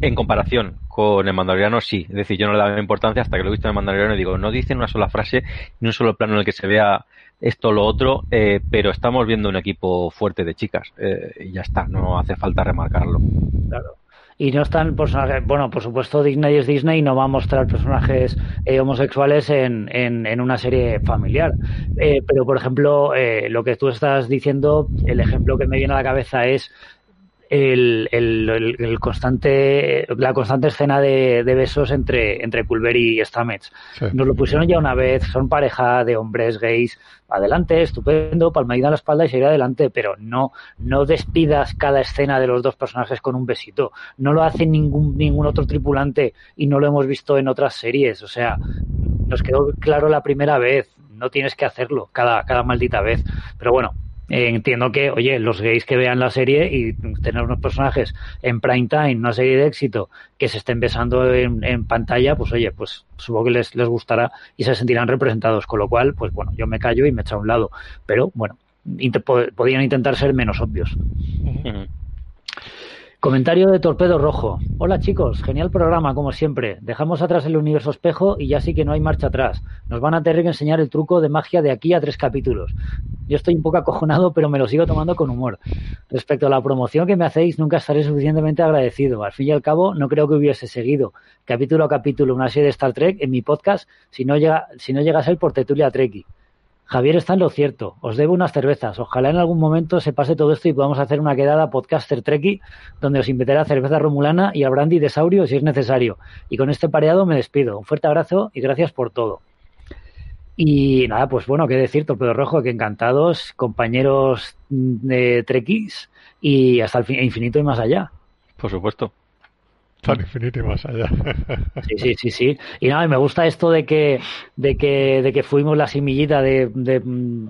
en comparación con el Mandaloriano sí, es decir, yo no le daba importancia hasta que lo he visto en el Mandaloriano y digo, no dicen una sola frase ni un solo plano en el que se vea esto o lo otro, eh, pero estamos viendo un equipo fuerte de chicas eh, y ya está, no hace falta remarcarlo. Claro y no están personajes, bueno, por supuesto Disney es Disney y no va a mostrar personajes eh, homosexuales en, en, una serie familiar. Eh, pero, por ejemplo, eh, lo que tú estás diciendo, el ejemplo que me viene a la cabeza es el, el, constante, la constante escena de, besos entre, entre Culver y Stamets. Nos lo pusieron ya una vez, son pareja de hombres gays, adelante, estupendo, palmadita en la espalda y seguir adelante, pero no, no despidas cada escena de los dos personajes con un besito. No lo hace ningún, ningún otro tripulante y no lo hemos visto en otras series. O sea, nos quedó claro la primera vez, no tienes que hacerlo cada, cada maldita vez. Pero bueno, eh, entiendo que, oye, los gays que vean la serie y tener unos personajes en prime time, una serie de éxito, que se estén besando en, pantalla, pues oye, pues supongo que les, les gustará y se sentirán representados. Con lo cual, pues bueno, yo me callo y me echo a un lado. Pero bueno, podrían intentar ser menos obvios. Comentario de Torpedo Rojo. Hola chicos, genial programa como siempre. Dejamos atrás el universo espejo y ya sí que no hay marcha atrás. Nos van a tener que enseñar el truco de magia de aquí a tres capítulos. Yo estoy un poco acojonado, pero me lo sigo tomando con humor. Respecto a la promoción que me hacéis, nunca estaré suficientemente agradecido. Al fin y al cabo, no creo que hubiese seguido capítulo a capítulo una serie de Star Trek en mi podcast si no llega, si no llega a ser por Tetulia Treki. Javier está en lo cierto. Os debo unas cervezas. Ojalá en algún momento se pase todo esto y podamos hacer una quedada podcaster treki donde os invitaré a cerveza romulana y al brandy de saurio si es necesario. Y con este pareado me despido. Un fuerte abrazo y gracias por todo. Y nada, pues bueno, qué decir, Torpedo Rojo, que encantados, compañeros de trekkies y hasta el infinito y más allá. Por supuesto infinito y más allá. Sí, sí, sí, sí. Y nada, me gusta esto de que, de que, de que fuimos la simillita de, de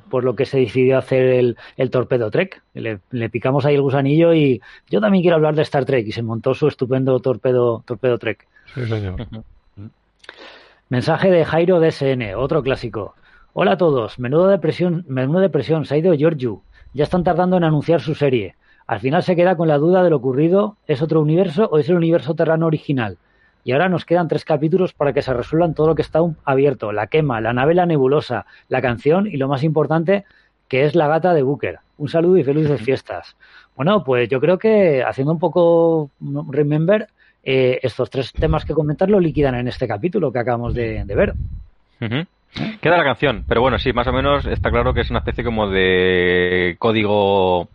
por lo que se decidió hacer el, el Torpedo Trek. Le, le, picamos ahí el gusanillo y yo también quiero hablar de Star Trek y se montó su estupendo Torpedo, torpedo Trek. Sí, señor. [laughs] Mensaje de Jairo DSN, otro clásico. Hola a todos, menudo depresión, menudo depresión, se ha ido Giorgio. Ya están tardando en anunciar su serie. Al final se queda con la duda de lo ocurrido, ¿es otro universo o es el universo terrano original? Y ahora nos quedan tres capítulos para que se resuelvan todo lo que está abierto, la quema, la nave la nebulosa, la canción y lo más importante, que es la gata de Booker. Un saludo y felices fiestas. Bueno, pues yo creo que haciendo un poco remember, eh, estos tres temas que comentar lo liquidan en este capítulo que acabamos de, ver. Queda la canción, pero bueno, sí, más o menos está claro que es una especie como de código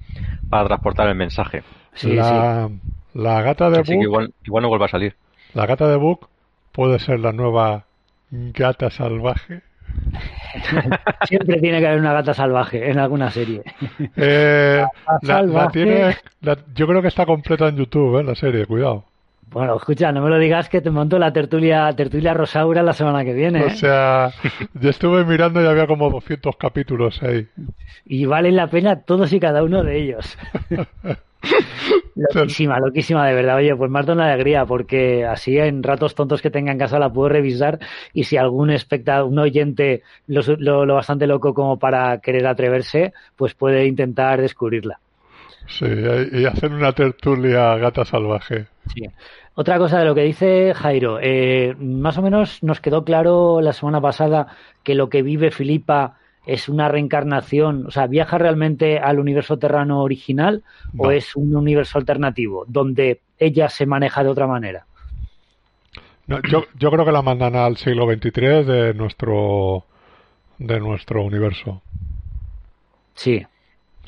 para transportar el mensaje. la, la, gata de Book. igual, igual no vuelva a salir. La gata de Book puede ser la nueva gata salvaje. [laughs] Siempre tiene que haber una gata salvaje en alguna serie. Eh, la, tiene, yo creo que está completa en YouTube, ¿eh? la serie, cuidado. Bueno, escucha, no me lo digas que te monto la tertulia, tertulia Rosaura la semana que viene. O ¿eh? sea, yo estuve mirando y había como 200 capítulos ahí. Y valen la pena todos y cada uno de ellos. [laughs] loquísima, loquísima de verdad. Oye, pues más de una alegría, porque así en ratos tontos que tenga en casa la puedo revisar y si algún espectador, un oyente lo, lo bastante loco como para querer atreverse, pues puede intentar descubrirla. Sí, y hacer una tertulia gata salvaje. Sí. Otra cosa de lo que dice Jairo, eh, más o menos nos quedó claro la semana pasada que lo que vive Filipa es una reencarnación, o sea, viaja realmente al universo terrano original o es un universo alternativo donde ella se maneja de otra manera. yo, yo creo que la mandan al siglo XXIII de nuestro de nuestro universo. Sí.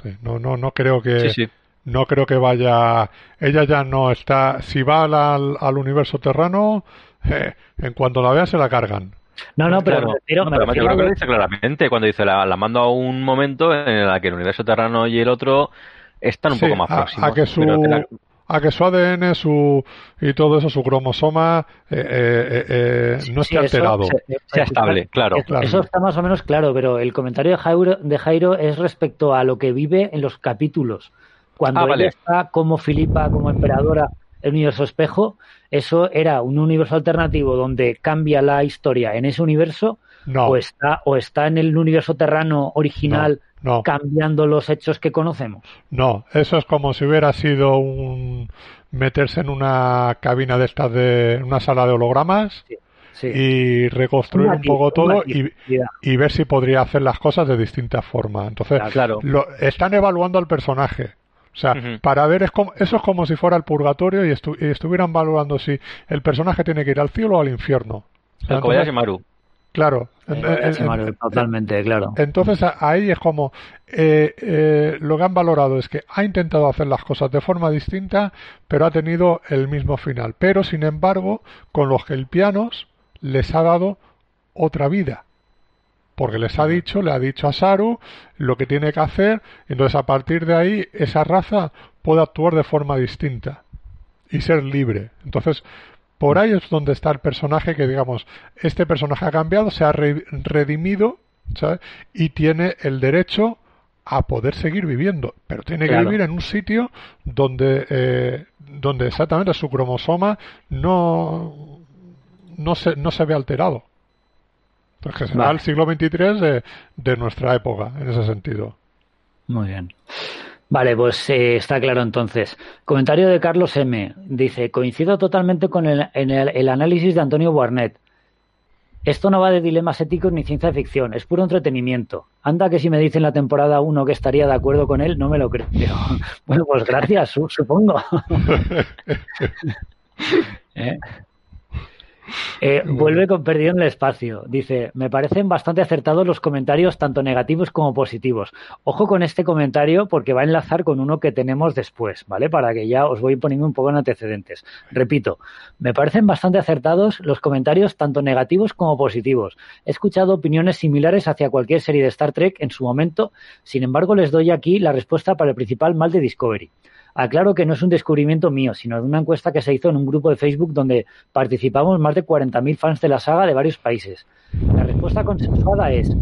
sí. No, no, no creo que. Sí, sí no creo que vaya. Ella ya no está. Si va al, al universo terrano, eh, en cuanto la vea se la cargan. No, no, pero, pero, yo creo que lo dice claramente cuando dice la, la, mando a un momento en el que el universo terrano y el otro están un poco más próximos. A que su, a que su ADN su, y todo eso, su cromosoma, eh, eh, eh no esté alterado. sea estable, claro. Eso está más o menos claro, pero el comentario de Jairo, de Jairo es respecto a lo que vive en los capítulos. Cuando ah, ella está como Filipa, como emperadora, el universo espejo, eso era un universo alternativo donde cambia la historia en ese universo o está o está en el universo terrano original cambiando los hechos que conocemos. No, eso es como si hubiera sido un meterse en una cabina de estas de una sala de hologramas. y reconstruir un poco todo y, ver si podría hacer las cosas de distintas formas. Entonces, lo, están evaluando al personaje. O sea, para ver, es como, eso es como si fuera el purgatorio y, estuvieran valorando si el personaje tiene que ir al cielo o al infierno. El Kobayashi Maru. Claro. totalmente, claro. Entonces ahí es como eh, eh, lo que han valorado es que ha intentado hacer las cosas de forma distinta, pero ha tenido el mismo final. Pero sin embargo, con los gelpianos les ha dado otra vida porque les ha dicho, le ha dicho a Saru lo que tiene que hacer, entonces a partir de ahí esa raza puede actuar de forma distinta y ser libre. Entonces, por ahí es donde está el personaje que, digamos, este personaje ha cambiado, se ha redimido, ¿sabes? Y tiene el derecho a poder seguir viviendo, pero tiene que vivir en un sitio donde, eh, donde exactamente su cromosoma no, no, se, no se ve alterado que será el siglo XXIII de, de nuestra época, en ese sentido. Muy bien. Vale, pues eh, está claro entonces. Comentario de Carlos M. Dice, coincido totalmente con el, el, análisis de Antonio Barnett. Esto no va de dilemas éticos ni ciencia ficción, es puro entretenimiento. Anda que si me dicen la temporada 1 que estaría de acuerdo con él, no me lo creo. [laughs] bueno, pues gracias, supongo. [laughs] [laughs] ¿Eh? Eh, vuelve con Perdido en el Espacio. Dice, me parecen bastante acertados los comentarios, tanto negativos como positivos. Ojo con este comentario porque va a enlazar con uno que tenemos después, ¿vale? Para que ya os voy poniendo un poco en antecedentes. Repito, me parecen bastante acertados los comentarios, tanto negativos como positivos. He escuchado opiniones similares hacia cualquier serie de Star Trek en su momento, sin embargo les doy aquí la respuesta para el principal mal de Discovery. Aclaro que no es un descubrimiento mío, sino de una encuesta que se hizo en un grupo de Facebook donde participamos más de 40.000 fans de la saga de varios países. La respuesta consensuada es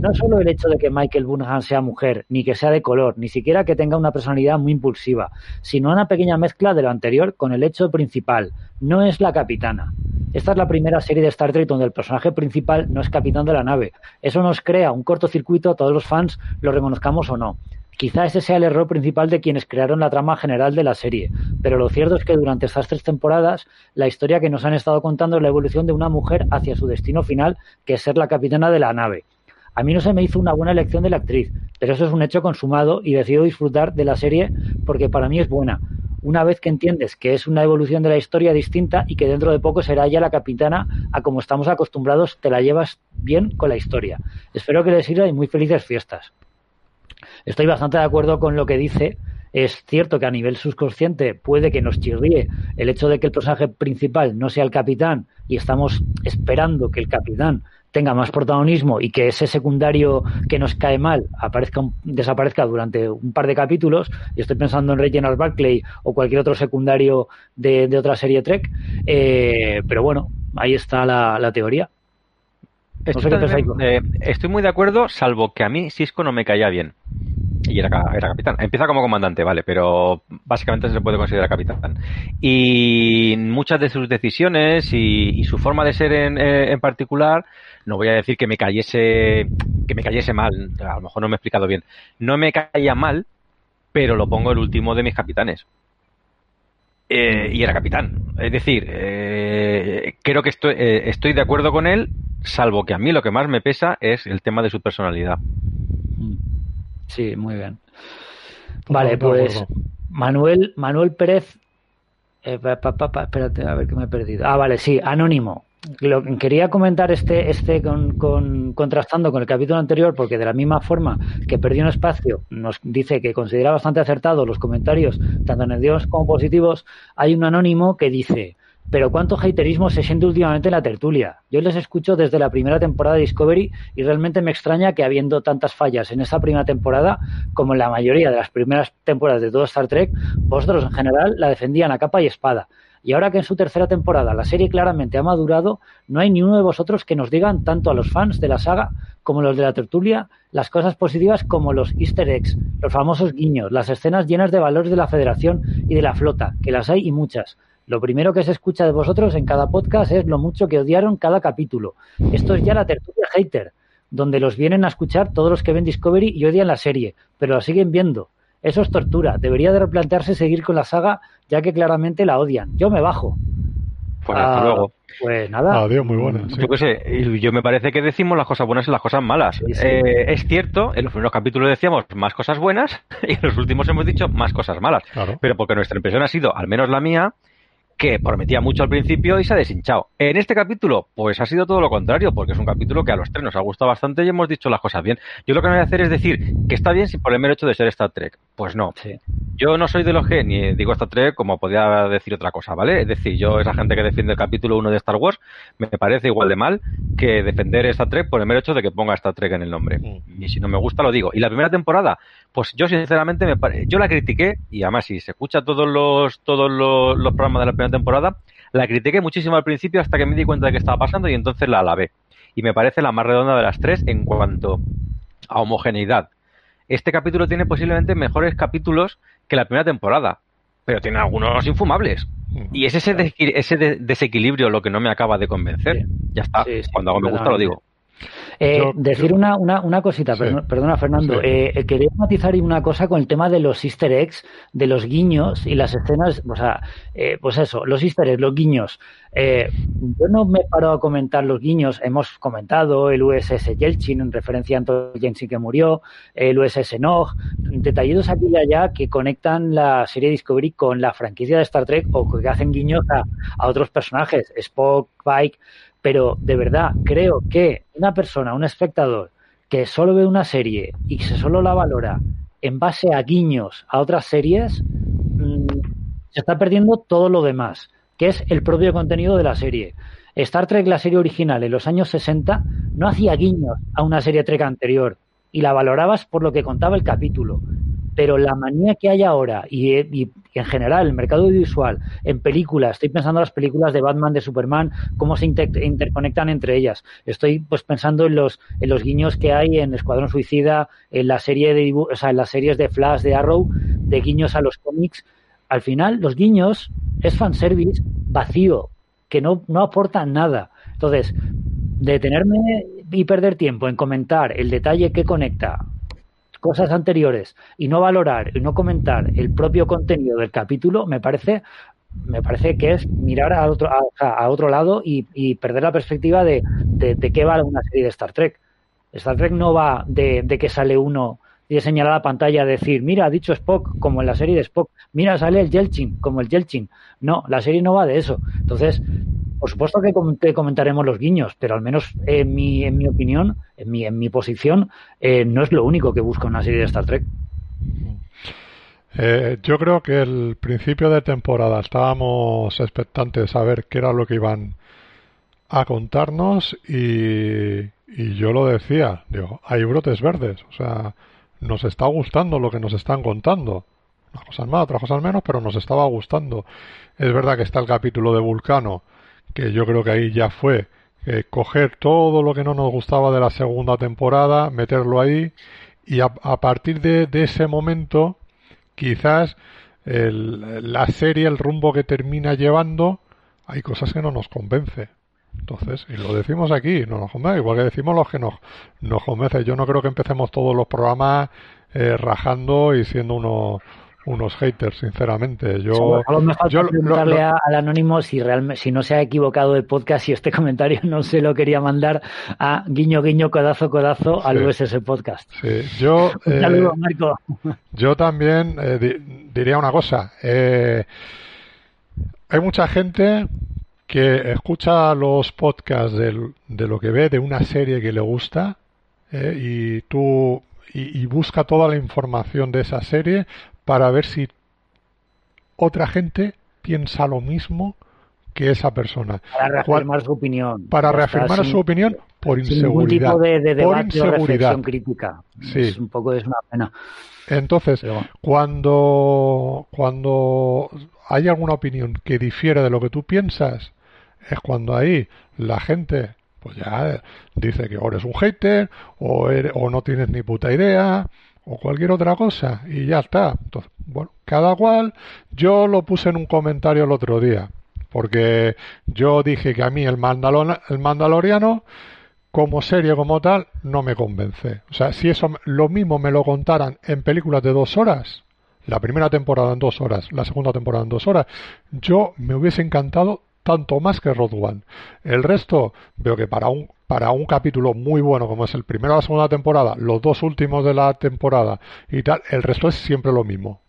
no solo el hecho de que Michael Burnham sea mujer, ni que sea de color, ni siquiera que tenga una personalidad muy impulsiva, sino una pequeña mezcla de lo anterior con el hecho principal. No es la capitana. Esta es la primera serie de Star Trek donde el personaje principal no es capitán de la nave. Eso nos crea un cortocircuito a todos los fans, lo reconozcamos o no. Quizá ese sea el error principal de quienes crearon la trama general de la serie, pero lo cierto es que durante estas tres temporadas la historia que nos han estado contando es la evolución de una mujer hacia su destino final, que es ser la capitana de la nave. A mí no se me hizo una buena elección de la actriz, pero eso es un hecho consumado y decido disfrutar de la serie porque para mí es buena. Una vez que entiendes que es una evolución de la historia distinta y que dentro de poco será ya la capitana a como estamos acostumbrados, te la llevas bien con la historia. Espero que les sirva y muy felices fiestas. Estoy bastante de acuerdo con lo que dice. Es cierto que a nivel subconsciente puede que nos chirríe el hecho de que el personaje principal no sea el capitán y estamos esperando que el capitán tenga más protagonismo y que ese secundario que nos cae mal aparezca desaparezca durante un par de capítulos, y estoy pensando en Reginald Barclay o cualquier otro secundario de, otra serie Trek, eh, pero bueno, ahí está la teoría. Eh, estoy, muy de acuerdo, salvo que a mí Cisco no me caía bien. Y era, era, capitán. Empieza como comandante, vale, pero básicamente se puede considerar capitán. Y muchas de sus decisiones y, su forma de ser en, eh, en, particular, no voy a decir que me cayese, que me cayese mal, a lo mejor no me he explicado bien. No me caía mal, pero lo pongo el último de mis capitanes. Eh, y era capitán. Es decir, eh, creo que estoy, eh, estoy de acuerdo con él, salvo que a mí lo que más me pesa es el tema de su personalidad. Sí, muy bien. Vale, pues Manuel, Manuel Pérez. espérate, a ver que me he perdido. Ah, vale, sí, anónimo quería comentar este, este con, contrastando con el capítulo anterior, porque de la misma forma que perdió un espacio, nos dice que considera bastante acertado los comentarios, tanto negativos como positivos, hay un anónimo que dice, pero cuánto haterismo se siente últimamente en la tertulia. Yo les escucho desde la primera temporada de Discovery y realmente me extraña que habiendo tantas fallas en esa primera temporada, como en la mayoría de las primeras temporadas de todo Star Trek, vosotros en general la defendían a capa y espada. Y ahora que en su tercera temporada la serie claramente ha madurado, no hay ni uno de vosotros que nos digan, tanto a los fans de la saga como los de la tertulia, las cosas positivas como los easter eggs, los famosos guiños, las escenas llenas de valores de la federación y de la flota, que las hay y muchas. Lo primero que se escucha de vosotros en cada podcast es lo mucho que odiaron cada capítulo. Esto es ya la tertulia hater, donde los vienen a escuchar todos los que ven Discovery y odian la serie, pero la siguen viendo. Eso es tortura. Debería de replantearse seguir con la saga, ya que claramente la odian. Yo me bajo. Pues hasta ah, luego. Pues nada. Adiós, muy buena. Yo sé, yo me parece que decimos las cosas buenas y las cosas malas. Eh, es cierto, en los primeros capítulos decíamos más cosas buenas [laughs] y en los últimos hemos dicho más cosas malas. Pero porque nuestra impresión ha sido, al menos la mía, que prometía mucho al principio y se ha deshinchado. En este capítulo, pues ha sido todo lo contrario, porque es un capítulo que a los tres nos ha gustado bastante y hemos dicho las cosas bien. Yo lo que me voy a hacer es decir que está bien si por el mero hecho de ser Star Trek. Pues no. Yo no soy de los que ni digo Star Trek como podía decir otra cosa, ¿vale? Es decir, yo esa gente que defiende el capítulo 1 de Star Wars me parece igual de mal que defender Star Trek por el mero hecho de que ponga Star Trek en el nombre. Y si no me gusta lo digo. Y la primera temporada, pues yo sinceramente me yo la critiqué y además si se escucha todos los todos los, los programas de la primera temporada, la critiqué muchísimo al principio hasta que me di cuenta de que estaba pasando y entonces la alabé. Y me parece la más redonda de las tres en cuanto a homogeneidad. Este capítulo tiene posiblemente mejores capítulos que la primera temporada, pero tiene algunos infumables. Y es ese, ese desequilibrio lo que no me acaba de convencer. Ya está. Cuando me gusta lo digo. Eh, decir una, una, una, cosita, perdona, Fernando. Eh, quería matizar una cosa con el tema de los easter eggs, de los guiños y las escenas. O sea, eh, pues eso, los easter eggs, los guiños. Eh, yo no me paro a comentar los guiños. Hemos comentado el USS Yeltsin en referencia a Anton Yeltsin que murió, el USS Nog, detallitos aquí y allá que conectan la serie Discovery con la franquicia de Star Trek o que hacen guiños a, a otros personajes, Spock, Pike pero de verdad creo que una persona, un espectador que solo ve una serie y que solo la valora en base a guiños a otras series, mm, se está perdiendo todo lo demás, que es el propio contenido de la serie. Star Trek, la serie original, en los años 60, no hacía guiños a una serie Trek anterior y la valorabas por lo que contaba el capítulo pero la manía que hay ahora y, en general el mercado audiovisual en películas, estoy pensando en las películas de Batman, de Superman, cómo se interconectan entre ellas. Estoy pues pensando en los en los guiños que hay en Escuadrón Suicida, en la serie de o sea, en las series de Flash, de Arrow, de guiños a los cómics. Al final, los guiños es fanservice vacío, que no, no aporta nada. Entonces, detenerme y perder tiempo en comentar el detalle que conecta cosas anteriores y no valorar y no comentar el propio contenido del capítulo, me parece me parece que es mirar a otro, a, otro lado y, perder la perspectiva de, de, qué va una serie de Star Trek. Star Trek no va de, que sale uno y de señalar a la pantalla decir, mira, ha dicho Spock, como en la serie de Spock, mira, sale el Yelchin, como el Yelchin. No, la serie no va de eso. Entonces, por supuesto que comentaremos los guiños, pero al menos en mi, en mi opinión, en mi, en mi posición, eh, no es lo único que busca una serie de Star Trek. Eh, yo creo que el principio de temporada estábamos expectantes de saber qué era lo que iban a contarnos y, yo lo decía, digo, hay brotes verdes, o sea, nos está gustando lo que nos están contando. Unas cosas más, otras cosas menos, pero nos estaba gustando. Es verdad que está el capítulo de Vulcano, que yo creo que ahí ya fue coger todo lo que no nos gustaba de la segunda temporada, meterlo ahí y a, partir de, ese momento quizás la serie, el rumbo que termina llevando, hay cosas que no nos convence. Entonces, y lo decimos aquí, no nos convence, igual que decimos los que nos, nos convence. Yo no creo que empecemos todos los programas eh, rajando y siendo unos unos haters, sinceramente. Yo, yo preguntarle al anónimo si realmente, si no se ha equivocado de podcast y este [laughs] comentario no se lo quería mandar a guiño guiño codazo codazo al USS podcast. Sí, yo. [laughs] Un saludo, eh, Marco. [laughs] Yo también eh, diría una cosa. Eh, hay mucha gente que escucha los podcasts de lo que ve de una serie que le gusta y tú y, busca toda la información de esa serie para ver si otra gente piensa lo mismo que esa persona. Para reafirmar su opinión. Para reafirmar su opinión por inseguridad. Ningún tipo de, debate por inseguridad. O crítica. Sí. Es un poco es una pena. Entonces, cuando, cuando hay alguna opinión que difiere de lo que tú piensas, es cuando ahí la gente pues ya dice que ahora eres un hater o, o no tienes ni puta idea o cualquier otra cosa y ya está. Entonces, bueno, cada cual, yo lo puse en un comentario el otro día, porque yo dije que a mí el, el Mandaloriano como serie como tal no me convence. O sea, si eso lo mismo me lo contaran en películas de dos horas, la primera temporada en dos horas, la segunda temporada en dos horas, yo me hubiese encantado tanto más que Road One. El resto veo que para un para un capítulo muy bueno como es el primero de la segunda temporada, los dos últimos de la temporada y tal, el resto es siempre lo mismo.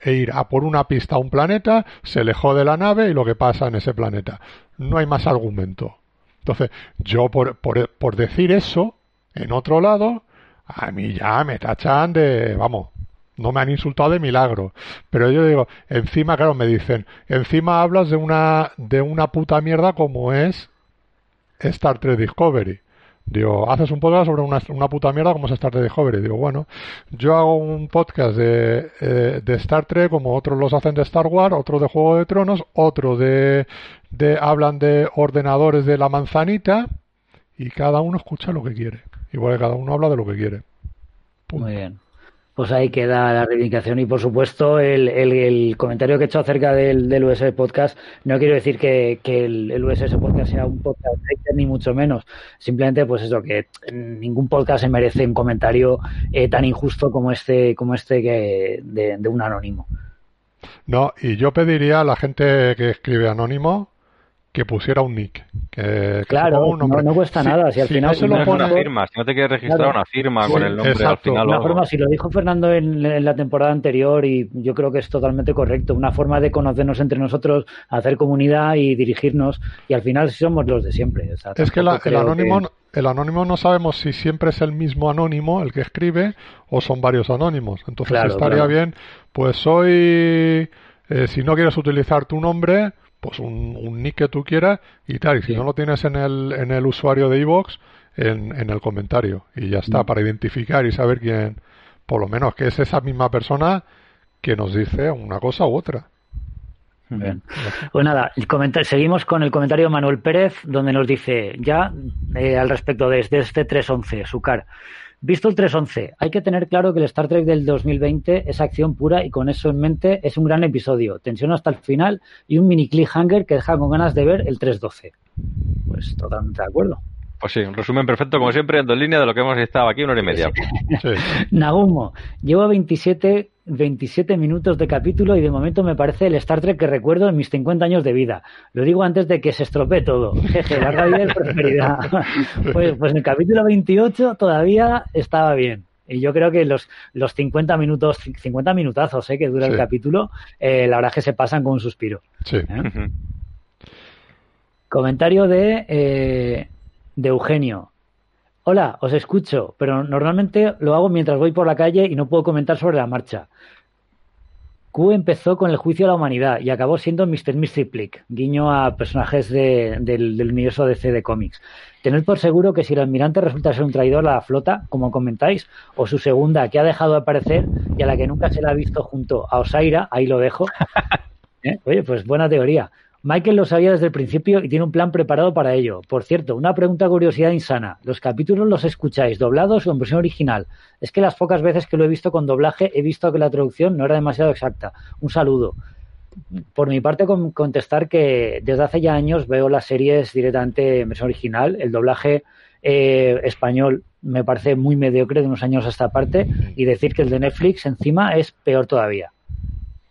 E ir a por una pista a un planeta, se le de la nave y lo que pasa en ese planeta. No hay más argumento. Entonces, yo por, por, por decir eso, en otro lado, a mí ya me tachan de, vamos, no me han insultado de milagro. Pero yo digo, encima, claro, me dicen, encima hablas de una, de una puta mierda como es Star Trek Discovery. Digo, haces un podcast sobre una, puta mierda como es Star Trek Discovery. Digo, bueno, yo hago un podcast de, eh, de Star Trek como otros los hacen de Star Wars, otro de Juego de Tronos, otro de, de hablan de ordenadores de la manzanita y cada uno escucha lo que quiere. Igual que cada uno habla de lo que quiere. Muy bien. Pues ahí queda la reivindicación y por supuesto el, el, comentario que he hecho acerca del, del USS Podcast, no quiero decir que, que el, el, USS Podcast sea un podcast ni mucho menos, simplemente pues eso, que ningún podcast se merece un comentario eh, tan injusto como este, como este que de, de un anónimo. No, y yo pediría a la gente que escribe anónimo que pusiera un nick. Que, claro, no, cuesta nada. Si al final se lo pone... una firma, si no te quieres registrar una firma con el nombre al final. Una forma, si lo dijo Fernando en, la temporada anterior, y yo creo que es totalmente correcto, una forma de conocernos entre nosotros, hacer comunidad y dirigirnos, y al final somos los de siempre. es que el, anónimo, el anónimo no sabemos si siempre es el mismo anónimo el que escribe o son varios anónimos. Entonces estaría bien, pues soy... Eh, si no quieres utilizar tu nombre, pues un, nick que tú quieras y tal. Y si no lo tienes en el, en el usuario de iVoox, en, en el comentario. Y ya está, mm. para identificar y saber quién, por lo menos que es esa misma persona que nos dice una cosa u otra. Bien. Pues nada, seguimos con el comentario de Manuel Pérez, donde nos dice ya eh, al respecto de, de este 311, Sucar. Visto el 311, hay que tener claro que el Star Trek del 2020 es acción pura y con eso en mente es un gran episodio, tensión hasta el final y un mini cliffhanger que deja con ganas de ver el 312. Pues totalmente de acuerdo. Pues sí, un resumen perfecto, como siempre, en dos líneas de lo que hemos estado aquí una hora y media. [laughs] Nagumo, llevo 27, 27 minutos de capítulo y de momento me parece el Star Trek que recuerdo en mis 50 años de vida. Lo digo antes de que se estropee todo. [laughs] Jeje, larga vida y prosperidad. [laughs] pues, pues en el capítulo 28 todavía estaba bien. Y yo creo que los, los 50 minutos, 50 minutazos eh, que dura el capítulo, eh, la verdad es que se pasan con un suspiro. Sí. ¿Eh? Comentario de eh, de Eugenio. Hola, os escucho, pero normalmente lo hago mientras voy por la calle y no puedo comentar sobre la marcha. Q empezó con el juicio a la humanidad y acabó siendo Mr. Mystiplic, guiño a personajes del, universo DC de cómics. Tened por seguro que si el almirante resulta ser un traidor a la flota, como comentáis, o su segunda, que ha dejado de aparecer y a la que nunca se la ha visto junto a Osaira, ahí lo dejo. [laughs] ¿Eh? Oye, pues buena teoría. Michael lo sabía desde el principio y tiene un plan preparado para ello. Por cierto, una pregunta curiosidad insana. ¿Los capítulos los escucháis doblados o en versión original? Es que las pocas veces que lo he visto con doblaje he visto que la traducción no era demasiado exacta. Un saludo. Por mi parte, contestar que desde hace ya años veo las series directamente en versión original. El doblaje eh, español me parece muy mediocre de unos años a esta parte y decir que el de Netflix encima es peor todavía.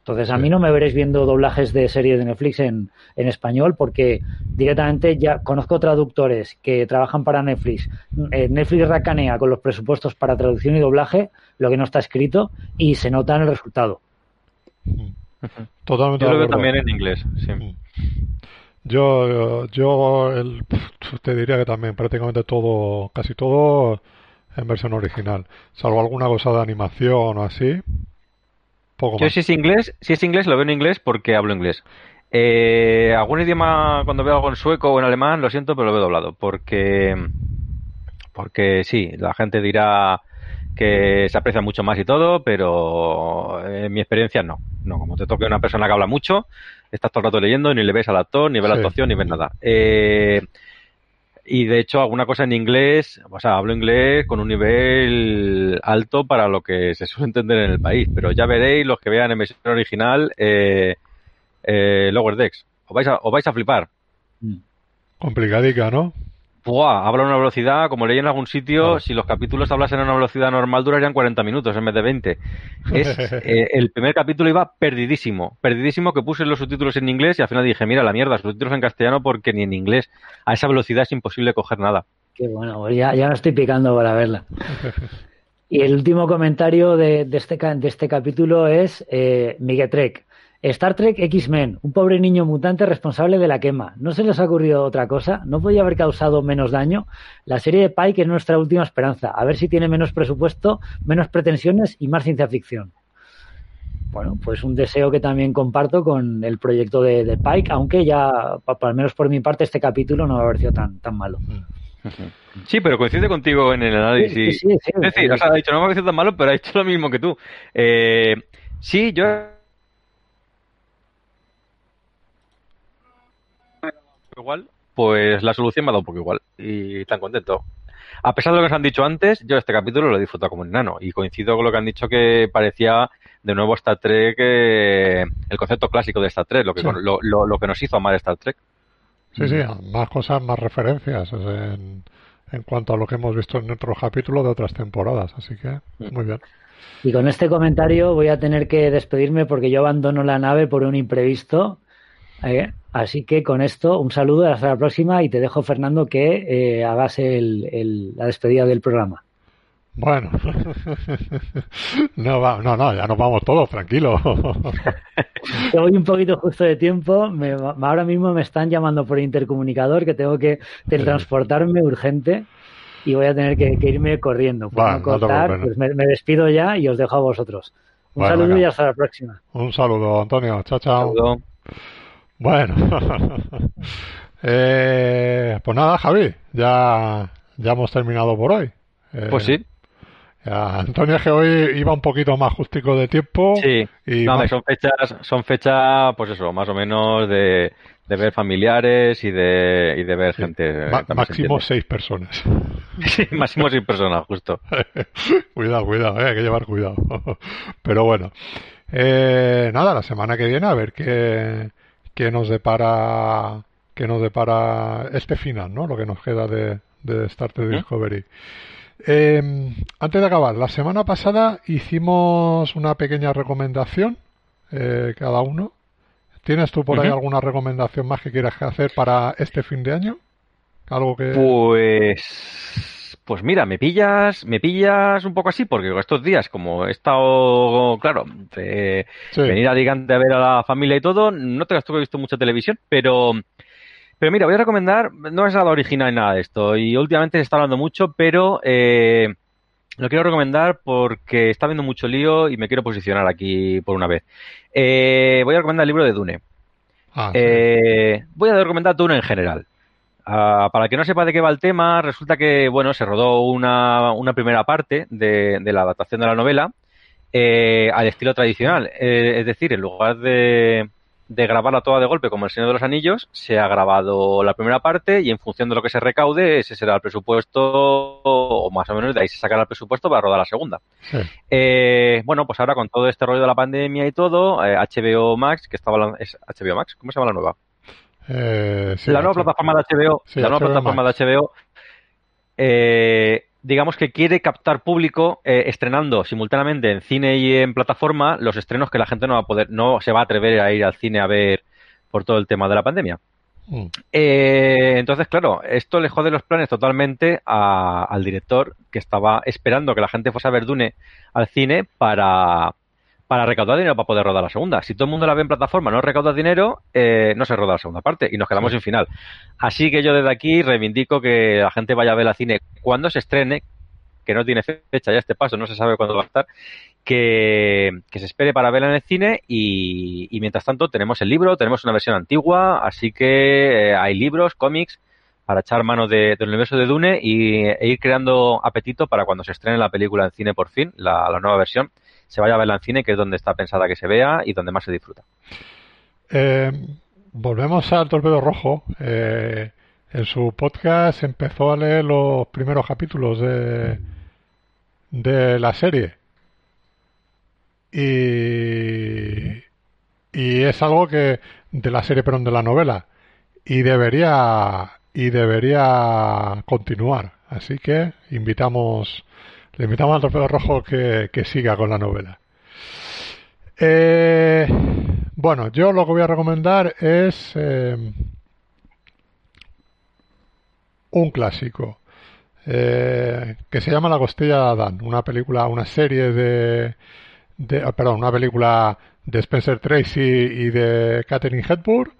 Entonces, a mí no me veréis viendo doblajes de series de Netflix en, en, español porque directamente ya conozco traductores que trabajan para Netflix. Eh, Netflix racanea con los presupuestos para traducción y doblaje lo que no está escrito y se nota en el resultado. [laughs] Totalmente. Yo lo veo también en inglés, sí. Yo, yo te diría que también prácticamente todo, casi todo en versión original, salvo alguna cosa de animación o así, yo si es inglés, si es inglés lo veo en inglés porque hablo inglés. Eh, algún idioma cuando veo algo en sueco o en alemán, lo siento, pero lo veo doblado porque porque sí, la gente dirá que se aprecia mucho más y todo, pero en mi experiencia no. No, como te toque una persona que habla mucho, estás todo el rato leyendo y ni le ves al actor, ni ves la actuación, ni ves nada. Eh, y de hecho alguna cosa en inglés, o sea, hablo inglés con un nivel alto para lo que se suele entender en el país, pero ya veréis los que vean en versión original eh, eh, Lower Decks, os vais a, os vais a flipar. Complicadica, ¿no? Habla a una velocidad, como leí en algún sitio, si los capítulos hablasen a una velocidad normal durarían 40 minutos en vez de 20. Es, [laughs] eh, el primer capítulo iba perdidísimo, perdidísimo que puse los subtítulos en inglés y al final dije, mira la mierda, subtítulos en castellano porque ni en inglés a esa velocidad es imposible coger nada. Qué bueno, pues ya, ya me estoy picando para verla. [laughs] Y el último comentario de, este, de este capítulo es eh, Miguel Trek. Star Trek X-Men, un pobre niño mutante responsable de la quema. ¿No se les ha ocurrido otra cosa? ¿No podía haber causado menos daño? La serie de Pike es nuestra última esperanza. A ver si tiene menos presupuesto, menos pretensiones y más ciencia ficción. Bueno, pues un deseo que también comparto con el proyecto de, Pike, aunque ya, al menos por mi parte, este capítulo no me ha parecido tan, tan malo. [laughs] Sí, pero coincide contigo en el análisis. Sí, es decir, ha dicho, no me ha parecido tan malo, pero ha hecho lo mismo que tú. Eh, sí, yo igual, pues la solución me ha dado un poco igual y tan contento. a pesar de lo que os han dicho antes, yo este capítulo lo he disfrutado como un nano y coincido con lo que han dicho que parecía de nuevo Star Trek, eh, el concepto clásico de Star Trek, lo que, lo, lo, que nos hizo amar Star Trek. Sí, sí, más cosas, más referencias en, en cuanto a lo que hemos visto en otros capítulos de otras temporadas, así que muy bien. Y con este comentario voy a tener que despedirme porque yo abandono la nave por un imprevisto. ¿Eh? Así que con esto, un saludo, hasta la próxima y te dejo, Fernando, que eh, hagas la despedida del programa. Bueno, [laughs] no, no, no, ya nos vamos todos, tranquilo. [laughs] Voy un poquito justo de tiempo. ahora mismo me están llamando por intercomunicador que tengo que transportarme urgente y voy a tener que, irme corriendo. pues me, despido ya y os dejo a vosotros. Un saludo y hasta la próxima. Un saludo, Antonio. Chao, chao. Bueno, [laughs] eh, pues nada, Javi, ya, ya hemos terminado por hoy. Eh, pues sí. Antonio que hoy iba un poquito más justico de tiempo. Sí, y son fechas, son fechas, pues eso, más o menos de, de ver familiares y de, y de ver gente. máximo seis personas. [laughs] sí, máximo seis personas, justo. [laughs] cuidado, cuidado, eh, hay que llevar cuidado. Pero bueno, eh, nada, la semana que viene a ver qué, qué nos depara qué nos depara este final, ¿no? Lo que nos queda de, de Star Trek. Discovery. Eh, antes de acabar, la semana pasada hicimos una pequeña recomendación eh, cada uno ¿Tienes tú por ahí alguna recomendación más que quieras hacer para este fin de año? Algo que pues pues mira, me pillas, me pillas un poco así porque estos días como he estado, claro, venir a Digante a ver a la familia y todo, no te que he visto mucha televisión, pero pero mira, voy a recomendar, no es nada original ni nada de esto y últimamente se está hablando mucho, pero eh, lo quiero recomendar porque está viendo mucho lío y me quiero posicionar aquí por una vez. Eh, voy a recomendar el libro de Dune. Ah, eh, voy a recomendar Dune en general. Ah, para el que no sepa de qué va el tema, resulta que bueno se rodó una, una primera parte de, de, la adaptación de la novela eh, al estilo tradicional. es decir, en lugar de, de grabarla toda de golpe como el Señor de los Anillos, se ha grabado la primera parte y en función de lo que se recaude, ese será el presupuesto, o más o menos de ahí se sacará el presupuesto para rodar la segunda. Eh, bueno, pues ahora con todo este rollo de la pandemia y todo, HBO eh, Max, que estaba es HBO Max, ¿cómo se llama la nueva? Eh, la nueva plataforma de HBO, la nueva plataforma de HBO, eh, digamos que quiere captar público eh, estrenando simultáneamente en cine y en plataforma los estrenos que la gente no va a poder, no se va a atrever a ir al cine a ver por todo el tema de la pandemia. Mm. Entonces, claro, esto le jode los planes totalmente al director que estaba esperando que la gente fuese a ver Dune al cine para, para recaudar dinero para poder rodar la segunda. Si todo el mundo la ve en plataforma, no recauda dinero, eh, no se roda la segunda parte y nos quedamos sin final. Así que yo desde aquí reivindico que la gente vaya a ver la cine cuando se estrene, que no tiene fecha ya este paso, no se sabe cuándo va a estar, que, se espere para verla en el cine y, mientras tanto tenemos el libro, tenemos una versión antigua, así que eh, hay libros, cómics para echar mano del universo de Dune y, e ir creando apetito para cuando se estrene la película en cine por fin, la nueva versión se vaya a verla en cine, que es donde está pensada que se vea y donde más se disfruta. Eh, volvemos al Torpedo Rojo. Eh, en su podcast empezó a leer los primeros capítulos de, de la serie. Y, y es algo que de la serie, pero de la novela. Y debería y debería continuar. Así que invitamos le invitamos al Trofeo Rojo que, siga con la novela. Eh, bueno, yo lo que voy a recomendar es eh, un clásico eh, que se llama La costilla de Adán, una película, una serie de, de perdón, una película de Spencer Tracy y de Catherine Hepburn,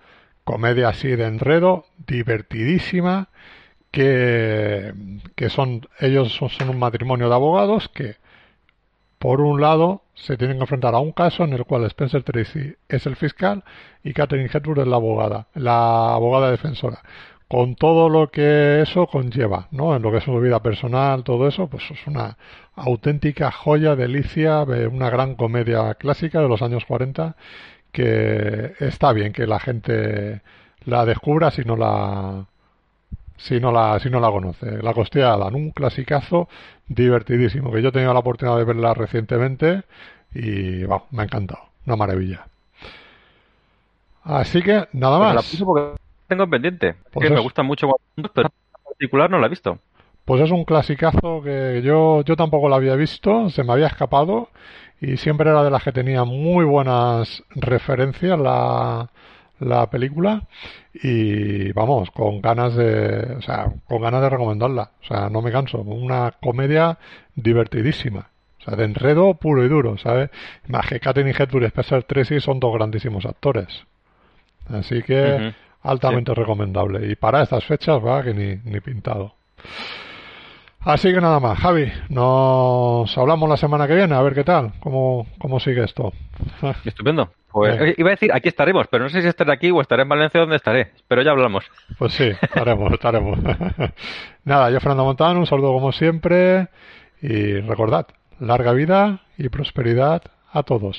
comedia así de enredo, divertidísima que, son ellos son, un matrimonio de abogados que por un lado se tienen que enfrentar a un caso en el cual Spencer Tracy es el fiscal y Catherine Hepburn es la abogada, la abogada defensora. Con todo lo que eso conlleva, ¿no? En lo que es su vida personal, todo eso, pues es una auténtica joya, delicia, una gran comedia clásica de los años 40 que está bien que la gente la descubra si no la si no la, si no la conoce. La costilla de un clasicazo divertidísimo, que yo he tenido la oportunidad de verla recientemente y me ha encantado. Una maravilla. Así que nada pues más. la porque tengo pendiente. Pues me gusta mucho, pero en particular no la he visto. Pues es un clasicazo que yo, yo tampoco la había visto, se me había escapado y siempre era de las que tenía muy buenas referencias la, la película y vamos, con ganas de, o sea, con ganas de recomendarla. O sea, no me canso. Una comedia divertidísima. O sea, de enredo puro y duro, ¿sabes? Más que Katherine Hepburn y Spencer Tracy son dos grandísimos actores. Así que altamente recomendable. Y para estas fechas va que ni, ni pintado. Así que nada más, Javi, nos hablamos la semana que viene, a ver qué tal, cómo, cómo sigue esto. [laughs] Estupendo. Pues, iba a decir, aquí estaremos, pero no sé si estaré aquí o estaré en Valencia donde estaré, pero ya hablamos. Pues sí, estaremos, estaremos. [laughs] nada, yo Fernando Montán, un saludo como siempre y recordad, larga vida y prosperidad a todos.